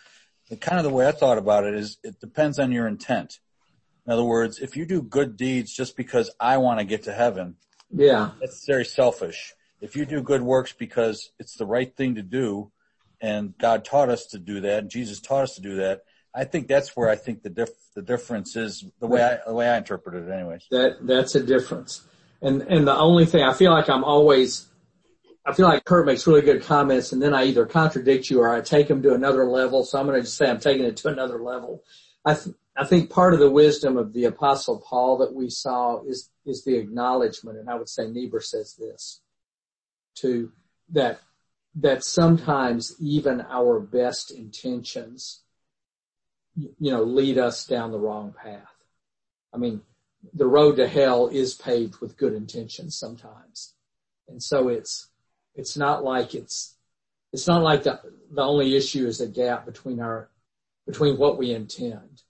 The kind of the way I thought about it is it depends on your intent. In other words, if you do good deeds just because I want to get to heaven, yeah, that's very selfish. If you do good works because it's the right thing to do and God taught us to do that and Jesus taught us to do that, I think that's where I think the diff, the difference is the way I, the way I interpret it anyways. That, that's a difference. And, and the only thing I feel like I'm always, I feel like Kurt makes really good comments and then I either contradict you or I take him to another level. So I'm going to just say I'm taking it to another level. I, th- I think part of the wisdom of the apostle Paul that we saw is, is the acknowledgement. And I would say Niebuhr says this too, that, that sometimes even our best intentions, you know, lead us down the wrong path. I mean, the road to hell is paved with good intentions sometimes. And so it's, it's not like it's, it's not like the, the only issue is a gap between our, between what we intend.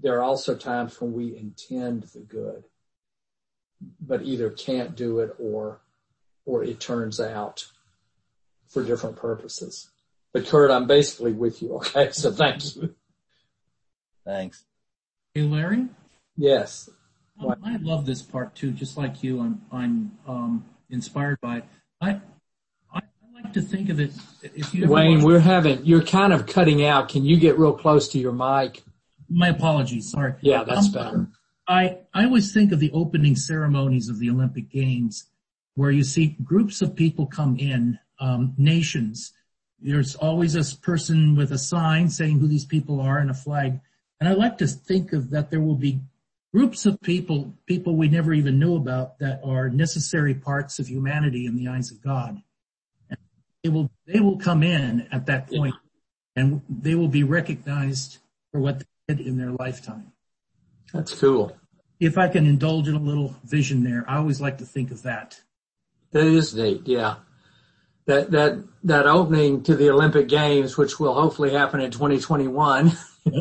There are also times when we intend the good, but either can't do it or, or it turns out for different purposes. But Kurt, I'm basically with you. Okay. <laughs> So thank you. Thanks. Hey, Larry? Yes. I love this part too, just like you. I'm, I'm, um, inspired by it. I, I like to think of it, if you Wayne, we're having, you're kind of cutting out. Can you get real close to your mic? my apologies, sorry. Yeah, that's Um, better. I, I always think of the opening ceremonies of the Olympic Games where you see groups of people come in, um, nations. There's always a person with a sign saying who these people are and a flag. And I like to think of that there will be groups of people, people we never even knew about that are necessary parts of humanity in the eyes of God. And they will, they will come in at that point and they will be recognized for what they did in their lifetime. That's cool. If I can indulge in a little vision there, I always like to think of that. That is neat. Yeah. That, that, that opening to the Olympic Games, which will hopefully happen in 2021. <laughs>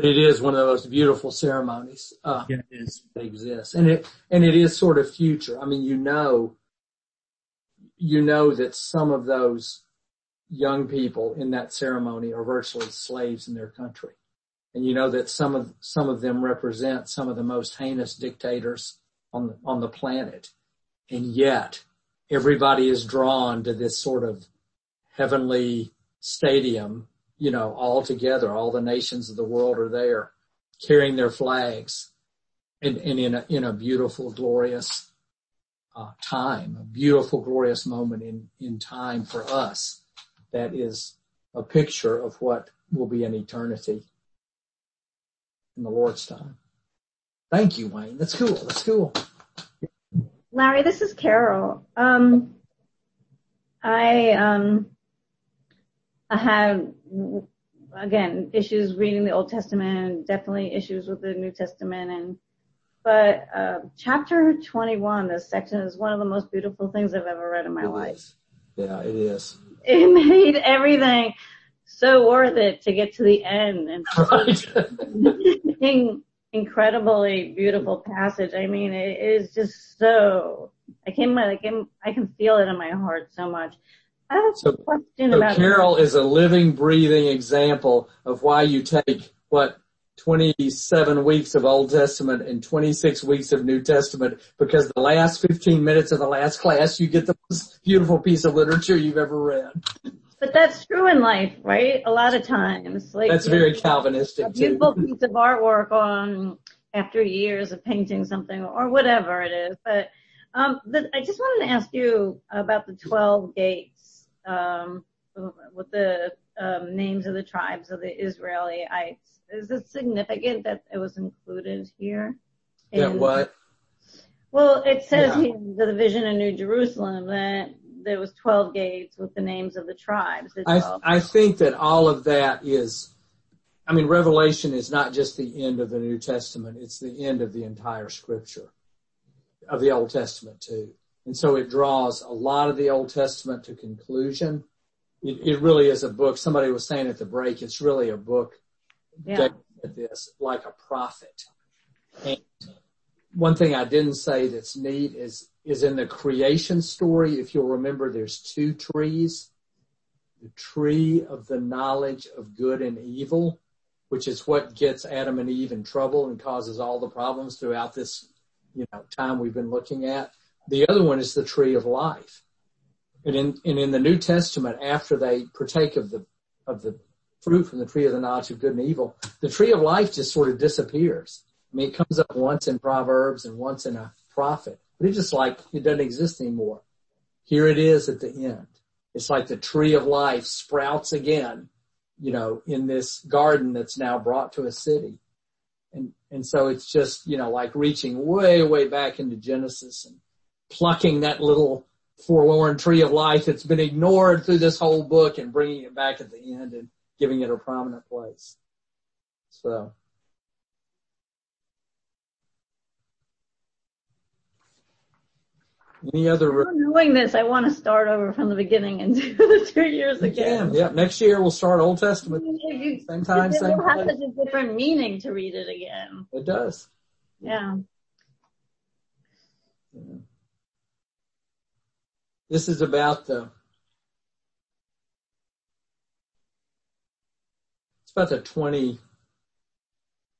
but it is one of the most beautiful ceremonies, uh, Yeah, that exists. And it, and it is sort of future. I mean, you know, you know that some of those young people in that ceremony are virtually slaves in their country. And you know that some of, some of them represent some of the most heinous dictators on the, on the planet. And yet everybody is drawn to this sort of heavenly stadium, you know, all together, all the nations of the world are there carrying their flags and, and in a, in a beautiful, glorious, uh, time, a beautiful, glorious moment in, in time for us that is a picture of what will be an eternity in the Lord's time. Thank you, Wayne. That's cool. That's cool. Larry, this is Carol. Um, I um, I had again issues reading the Old Testament, definitely issues with the New Testament, and but uh, chapter 21, this section is one of the most beautiful things I've ever read in my life. Yeah, it is. It <laughs> made everything so worth it to get to the end and <laughs> <laughs> in- incredibly beautiful passage. I mean, it is just so. I can I can I can feel it in my heart so much. I have a So, question so about Carol is a living, breathing example of why you take what 27 weeks of Old Testament and 26 weeks of New Testament because the last 15 minutes of the last class you get the most beautiful piece of literature you've ever read. But that's true in life, right? A lot of times, like That's very Calvinistic a too. beautiful piece of artwork on after years of painting something or whatever it is. But um, the, I just wanted to ask you about the twelve gates with the um, names of the tribes of the Israelites. Is it significant that it was included here? In- what? Well, it says here in the division in New Jerusalem that there was 12 gates with the names of the tribes. I, I think that all of that is, I mean, Revelation is not just the end of the New Testament, it's the end of the entire scripture, of the Old Testament too. And so it draws a lot of the Old Testament to conclusion. It, it really is a book. Somebody was saying at the break, it's really a book Yeah. at this like a prophet. And one thing I didn't say that's neat is, is in the creation story, if you'll remember, there's two trees. The tree of the knowledge of good and evil, which is what gets Adam and Eve in trouble and causes all the problems throughout this, you know, time we've been looking at. The other one is the tree of life. And in, and in the New Testament, after they partake of the, of the fruit from the tree of the knowledge of good and evil, the tree of life just sort of disappears. I mean, it comes up once in Proverbs and once in a prophet, but it's just like it doesn't exist anymore. Here it is at the end. It's like the tree of life sprouts again, you know, in this garden that's now brought to a city. And, and so it's just, you know, like reaching way, way back into Genesis and plucking that little forlorn tree of life that's been ignored through this whole book and bringing it back at the end and giving it a prominent place. So. Any other? Now Knowing this, I want to start over from the beginning and <laughs> do the two years again. Yeah. Next year we'll start Old Testament. Same time, It same will have such a different meaning to read it again. It does. Yeah. This is about the. It's about the twenty.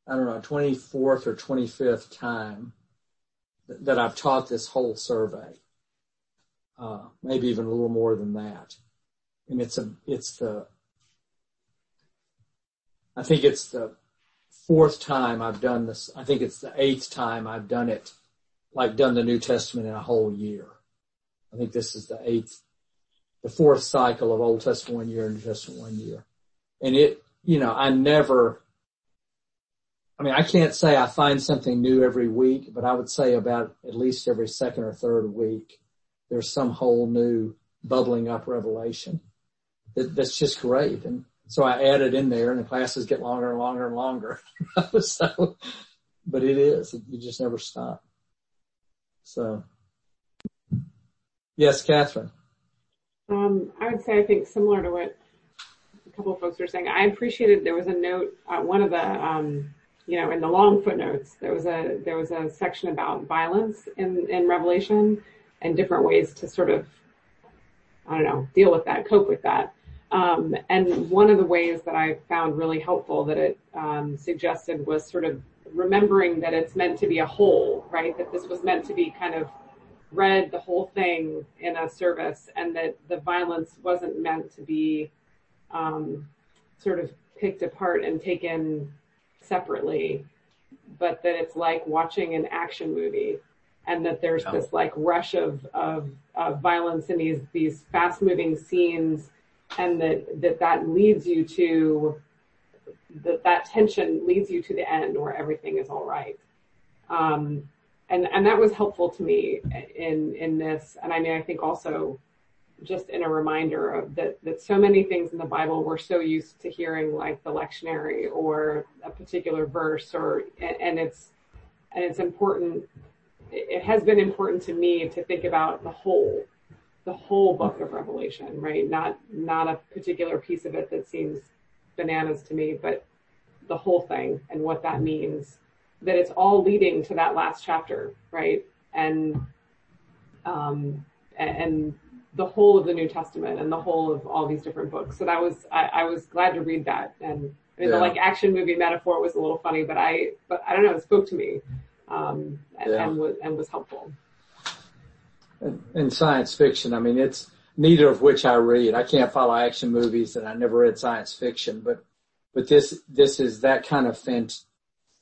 I don't know, twenty fourth or twenty fifth time that, that I've taught this whole survey, uh, maybe even a little more than that. And it's a, it's the, I think it's the fourth time I've done this. I think it's the eighth time I've done it, like done the New Testament in a whole year. I think this is the eighth, the fourth cycle of Old Testament one year and New Testament one year. And it, you know, I never, I mean, I can't say I find something new every week, but I would say about at least every second or third week, there's some whole new bubbling up revelation that, that's just great. And so I add it in there and the classes get longer and longer and longer. <laughs> so, but it is, you just never stop. So yes, Catherine. Um, I would say I think similar to what a couple of folks were saying, I appreciated there was a note, uh, one of the, um, you know, in the long footnotes, there was a, there was a section about violence in, in Revelation and different ways to sort of, I don't know, deal with that, cope with that. Um, and one of the ways that I found really helpful that it suggested was sort of remembering that it's meant to be a whole, right? That this was meant to be kind of read the whole thing in a service and that the violence wasn't meant to be um, sort of picked apart and taken separately, but that it's like watching an action movie and that there's this like rush of, of, of violence in these, these fast moving scenes and that, that that leads you to, that that tension leads you to the end where everything is all right. And, and that was helpful to me in, in this. And I mean, I think also just in a reminder of that, that so many things in the Bible we're so used to hearing like the lectionary or a particular verse or, and, and it's, and it's important. It has been important to me to think about the whole, the whole book of Revelation, right? Not, not a particular piece of it that seems bananas to me, but the whole thing and what that means, that it's all leading to that last chapter, right? And, um, and, the whole of the New Testament and the whole of all these different books. So that was, I, I was glad to read that. And I mean, the like action movie metaphor was a little funny, but I, but I don't know, it spoke to me, um, and, Yeah. and was, and was helpful. In, and science fiction. I mean, it's neither of which I read. I can't follow action movies and I never read science fiction, but, but this, this is that kind of fant-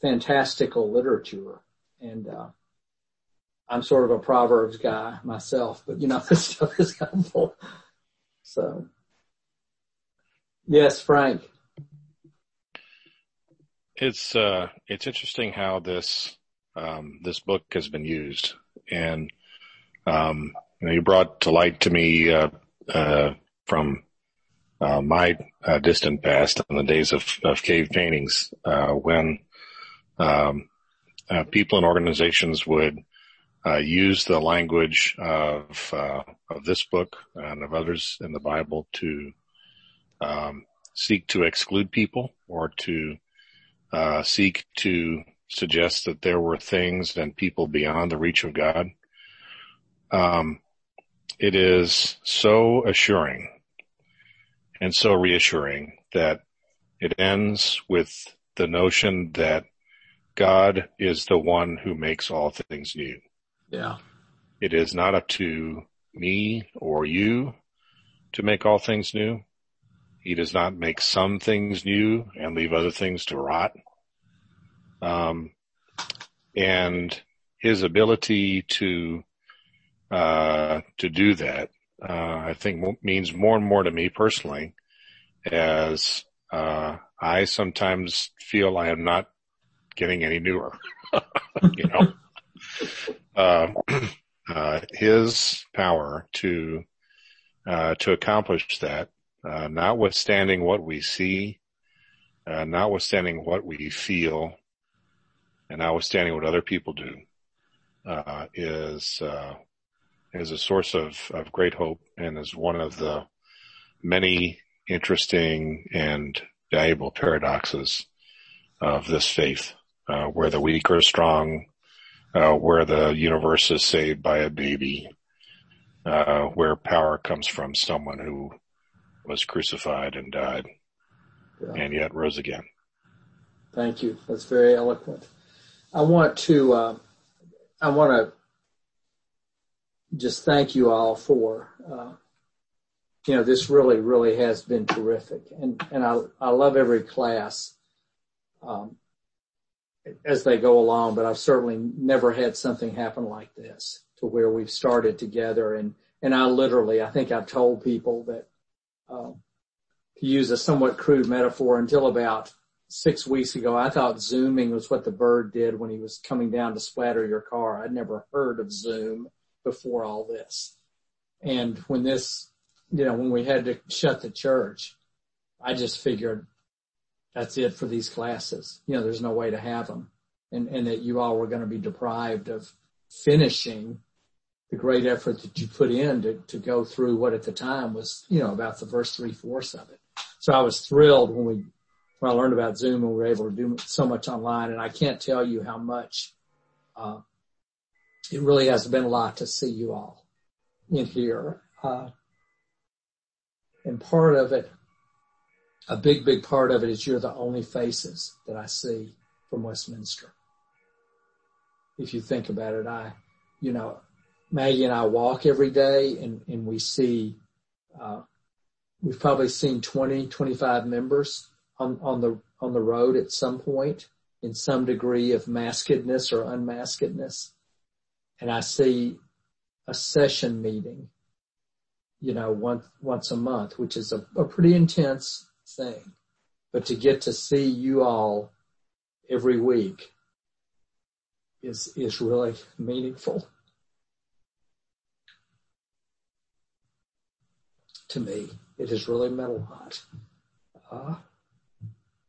fantastical literature. And, uh, I'm sort of a Proverbs guy myself, but you know, <laughs> this stuff is helpful. So yes, Frank. It's uh, it's interesting how this um, this book has been used, and um, you, know, you brought to light to me uh, uh, from uh, my uh, distant past in the days of, of cave paintings uh, when um, uh, people and organizations would uh, use the language of uh, of this book and of others in the Bible to um, seek to exclude people or to uh, seek to suggest that there were things and people beyond the reach of God. Um, it is so assuring and so reassuring that it ends with the notion that God is the one who makes all things new. Yeah. It is not up to me or you to make all things new. He does not make some things new and leave other things to rot. Um, and his ability to, uh, to do that, uh, I think means more and more to me personally as, uh, I sometimes feel I am not getting any newer, <laughs> you know, uh, <clears throat> uh, his power to, uh, to accomplish that, uh, notwithstanding what we see, uh, notwithstanding what we feel, and notwithstanding what other people do, uh, is, uh, is a source of, of great hope and is one of the many interesting and valuable paradoxes of this faith, uh, where the weak are strong, uh, where the universe is saved by a baby, uh, where power comes from someone who was crucified and died and yet rose again. Thank you. That's very eloquent. I want to, uh, I want to just thank you all for, uh, you know, this really, really has been terrific. And, and I, I love every class, um, as they go along, but I've certainly never had something happen like this to where we've started together. And, and I literally, I think I've told people that, um, to use a somewhat crude metaphor until about six weeks ago, I thought zooming was what the bird did when he was coming down to splatter your car. I'd never heard of Zoom before all this. And when this, you know, when we had to shut the church, I just figured that's it for these classes. You know, there's no way to have them and, and that you all were going to be deprived of finishing the great effort that you put in to, to go through what at the time was, you know, about the first three fourths of it. So I was thrilled when we, when I learned about Zoom and we were able to do so much online and I can't tell you how much, uh, it really has been a lot to see you all in here. Uh, and part of it, a big, big part of it is you're the only faces that I see from Westminster. If you think about it, I, you know, Maggie and I walk every day and, and we see, uh, we've probably seen 20, 25 members on, on the, on the road at some point in some degree of maskedness or unmaskedness. And I see a session meeting, you know, once, once a month, which is a, a pretty intense thing. But to get to see you all every week is, is really meaningful to me. It has really meant a lot. Uh,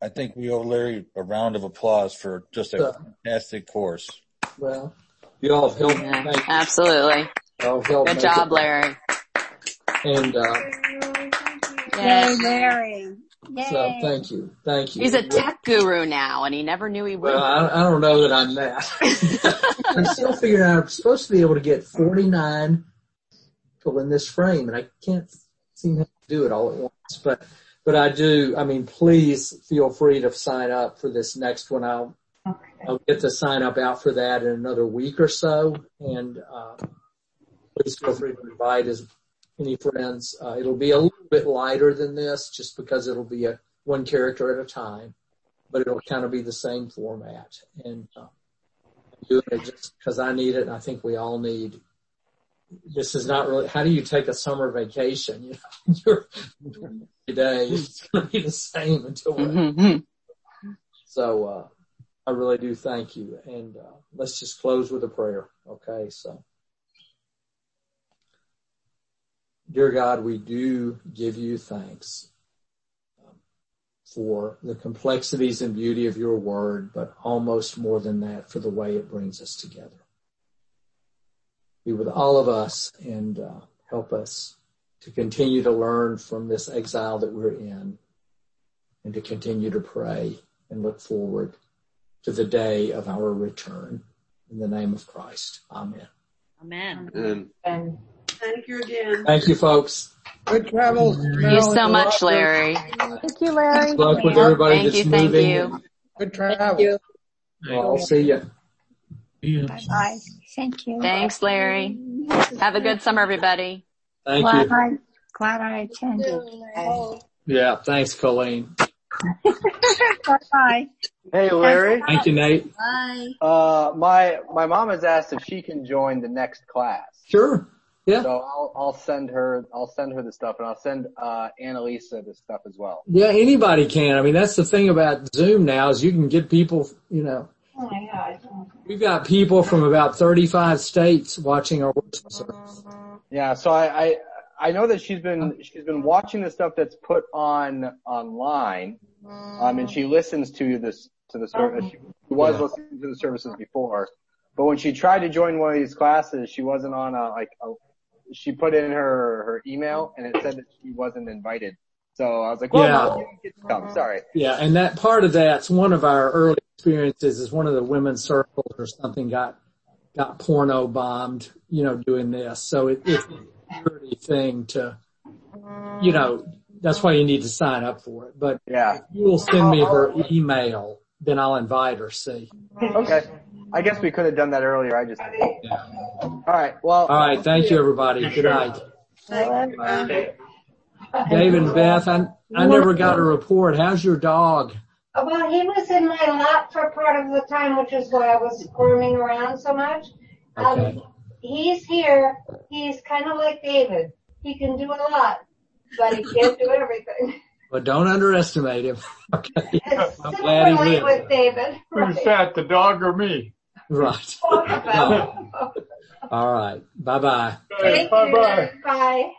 I think we owe Larry a round of applause for just a fantastic course. Well, you all have helped. Yeah, absolutely. Y'all helped Good make job, it. Larry. And, uh, Yay, Larry. So thank you. Thank you. He's a tech guru now and he never knew he would. Well, I, I don't know that I'm that. <laughs> I'm still figuring out I'm supposed to be able to get 49 people in this frame and I can't seem to do it all at once, but, but I do, I mean, please feel free to sign up for this next one. I'll, I'll get the sign up out for that in another week or so. And, uh, please feel free to invite as any friends. Uh, it'll be a little bit lighter than this just because it'll be a one character at a time, but it'll kind of be the same format. And, uh, I'm doing it just because I need it and I think we all need this is not really, how do you take a summer vacation? <laughs> You know, you're, every day it's going to be the same until we're, so, uh, I really do thank you. And, uh, let's just close with a prayer. Okay. So, dear God, we do give you thanks um, for the complexities and beauty of your word, but almost more than that for the way it brings us together be with all of us and uh, help us to continue to learn from this exile that we're in and to continue to pray and look forward to the day of our return. In the name of Christ. Amen. Amen. And And thank you again. Thank you folks. Good travels. Thank you so much, Larry. Thank you, Larry. Good luck with everybody Thank that's you, thank moving. you. Good travels. Well, I'll see you. Bye bye. Thank you. Thanks, Larry. Have a good summer, everybody. Thank glad you. I, glad I attended. Yeah. Thanks, Colleen. bye bye. Hey, Larry. Thank you, Nate. Bye. Uh, my my mom has asked if she can join the next class. Sure. Yeah. So I'll I'll send her I'll send her the stuff and I'll send uh Annalisa the stuff as well. Yeah. Anybody can. I mean, that's the thing about Zoom now is you can get people, you know, Oh my God. we've got people from about 35 states watching our worship service. Yeah, so I, I I know that she's been she's been watching the stuff that's put on online, um, and she listens to this to the service. She was Yeah. listening to the services before, but when she tried to join one of these classes, she wasn't on a like a, she put in her her email and it said that she wasn't invited. So I was like, well, Yeah. no, get to come. Sorry. Yeah, and that part of that's one of our early experiences is one of the women's circles or something got got porno bombed, you know, doing this. So it, it's a security thing to, you know, that's why you need to sign up for it. But Yeah. you will send me her email, then I'll invite her. See. Okay. I guess we could have done that earlier. I just Yeah. All right. Well. All right. Thank you, everybody. Good night. David and Beth, I, I never got a report. How's your dog? Well, he was in my lap for part of the time, which is why I was squirming around so much. Um, Okay. he's here. He's kind of like David. He can do a lot, but he can't do everything. <laughs> But don't underestimate him. <laughs> Okay. I'm glad Similarly he lived. with David. Who's that, the dog or me? Right. <laughs> All right. Bye bye. Thank you. Bye-bye. Bye.